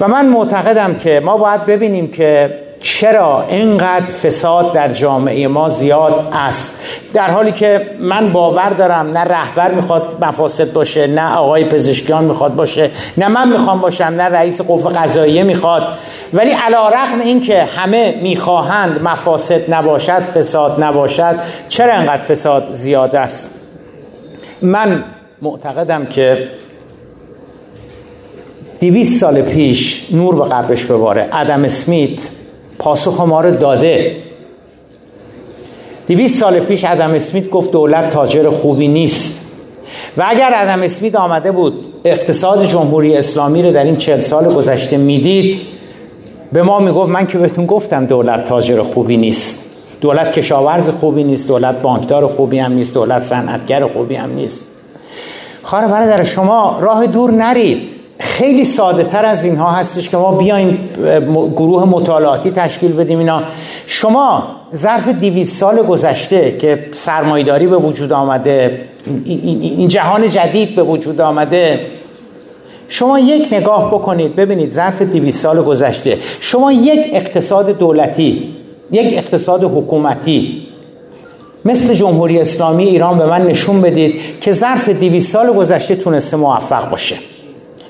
و من معتقدم که ما باید ببینیم که چرا اینقدر فساد در جامعه ما زیاد است. در حالی که من باور دارم نه رهبر می‌خواد مفاسد باشه نه آقای پزشکیان می‌خواد باشه نه من می‌خوام باشم نه رئیس قوه قضاییه می‌خواد. ولی علا رقم این که همه می‌خواهند مفاسد نباشد فساد نباشد چرا اینقدر فساد زیاد است؟ من معتقدم که دیویس سال پیش نور به قبرش بباره. ادم اسمیت پاسخ ما رو داده. دیویس سال پیش ادم اسمیت گفت دولت تاجر خوبی نیست. و اگر ادم اسمیت آمده بود اقتصاد جمهوری اسلامی رو در این چل سال گذشته می‌دید به ما می‌گفت من که بهتون گفتم دولت تاجر خوبی نیست. دولت کشاورز خوبی نیست دولت بانکدار خوبی هم نیست دولت صنعتگر خوبی هم نیست. خواهر برادر شما راه دور نرید. خیلی ساده تر از اینها هستش که ما بیایم گروه مطالعاتی تشکیل بدیم اینا. شما ظرف دیویس سال گذشته که سرمایداری به وجود آمده این جهان جدید به وجود آمده شما یک نگاه بکنید ببینید ظرف دیویس سال گذشته. شما یک اقتصاد دولتی یک اقتصاد حکومتی مثل جمهوری اسلامی ایران به من نشون بدید که ظرف دیویس سال گذشته تونسته موفق باشه.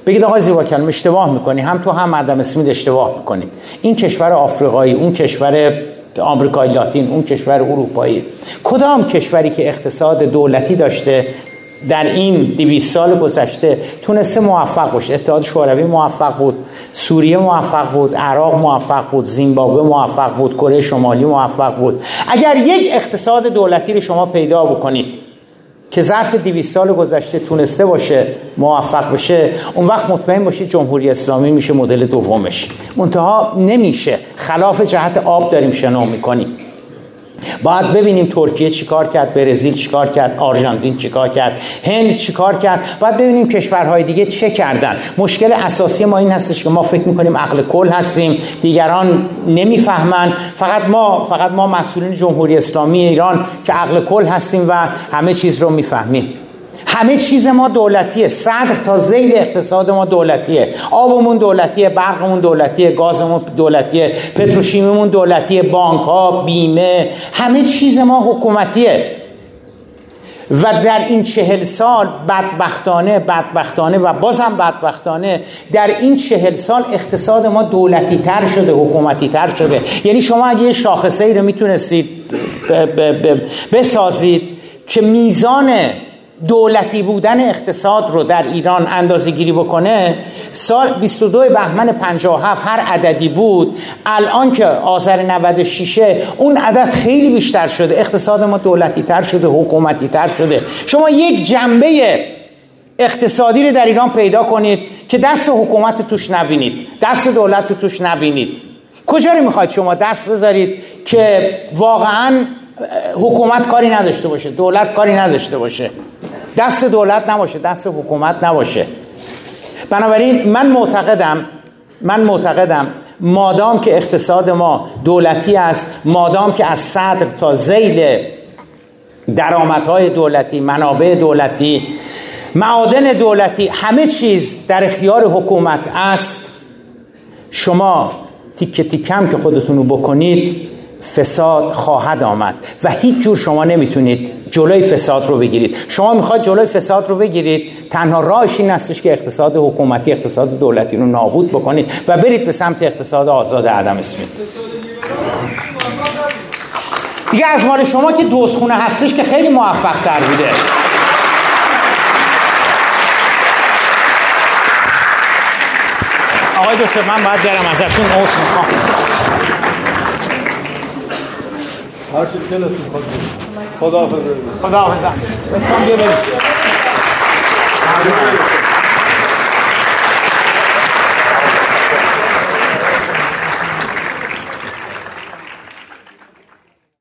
بگید آقای زیبا کلم اشتباه می‌کنی. هم تو هم مردم اسمید اشتباه می‌کنید. این کشور آفریقایی اون کشور آمریکای لاتین اون کشور اروپایی. کدام کشوری که اقتصاد دولتی داشته در این دیویس سال گذشته تونسته موفق باشه؟ اتحاد شوروی موفق بود سوریه موفق بود عراق موفق بود زیمبابوه موفق بود کره شمالی موفق بود. اگر یک اقتصاد دولتی رو شما پیدا بکنید که ظرف 200 سال گذشته تونسته باشه موفق بشه اون وقت مطمئن باشید جمهوری اسلامی میشه مدل دومش. منتها نمیشه. خلاف جهت آب داریم شنا می‌کنیم. باید ببینیم ترکیه چیکار کرد برزیل چیکار کرد آرژانتین چیکار کرد هند چیکار کرد؟ باید ببینیم کشورهای دیگه چه کردن. مشکل اساسی ما این هستش که ما فکر می‌کنیم عقل کل هستیم دیگران نمی‌فهمند فقط ما فقط ما مسئولین جمهوری اسلامی ایران که عقل کل هستیم و همه چیز رو می‌فهمیم. همه چیز ما دولتیه. صدر تا زیل اقتصاد ما دولتیه. آبمون دولتیه برقمون دولتیه گازمون دولتیه پتروشیمیمون دولتیه بانک ها بیمه همه چیز ما حکومتیه. و در این چهل سال بدبختانه بدبختانه و بازم بدبختانه در این چهل سال اقتصاد ما دولتی تر شده حکومتی تر شده. یعنی شما اگه یه شاخصه ای رو می‌تونستید بسازید که میزان دولتی بودن اقتصاد رو در ایران اندازه گیری بکنه سال 22 بهمن 57 هر عددی بود. الان که آذر 96 اون عدد خیلی بیشتر شده. اقتصاد ما دولتی تر شده حکومتی تر شده. شما یک جنبه اقتصادی رو در ایران پیدا کنید که دست حکومت توش نبینید دست دولت توش نبینید. کجا رو می‌خواید شما دست بذارید که واقعا حکومت کاری نداشته باشه دولت کاری نداشته باشه. دست دولت نباشه دست حکومت نباشه. بنابراین من معتقدم من معتقدم مادام که اقتصاد ما دولتی است مادام که از صدر تا زیل درآمدهای دولتی منابع دولتی معادن دولتی همه چیز در اختیار حکومت است. شما تیکه تیکم که خودتون رو بکنید فساد خواهد آمد و هیچ جور شما نمی‌تونید جلوی فساد رو بگیرید. شما می‌خواد جلوی فساد رو بگیرید تنها راهش این هستش که اقتصاد حکومتی اقتصاد دولتی رو نابود بکنید و برید به سمت اقتصاد آزاد عدم اسمید دیگه از مال شما که دوستخونه هستش که خیلی موفق تر بوده. آقای دکتر من باید برم ازتون عوض می‌خوام. هر چی دلتون خود خدا حافظ خدا حافظ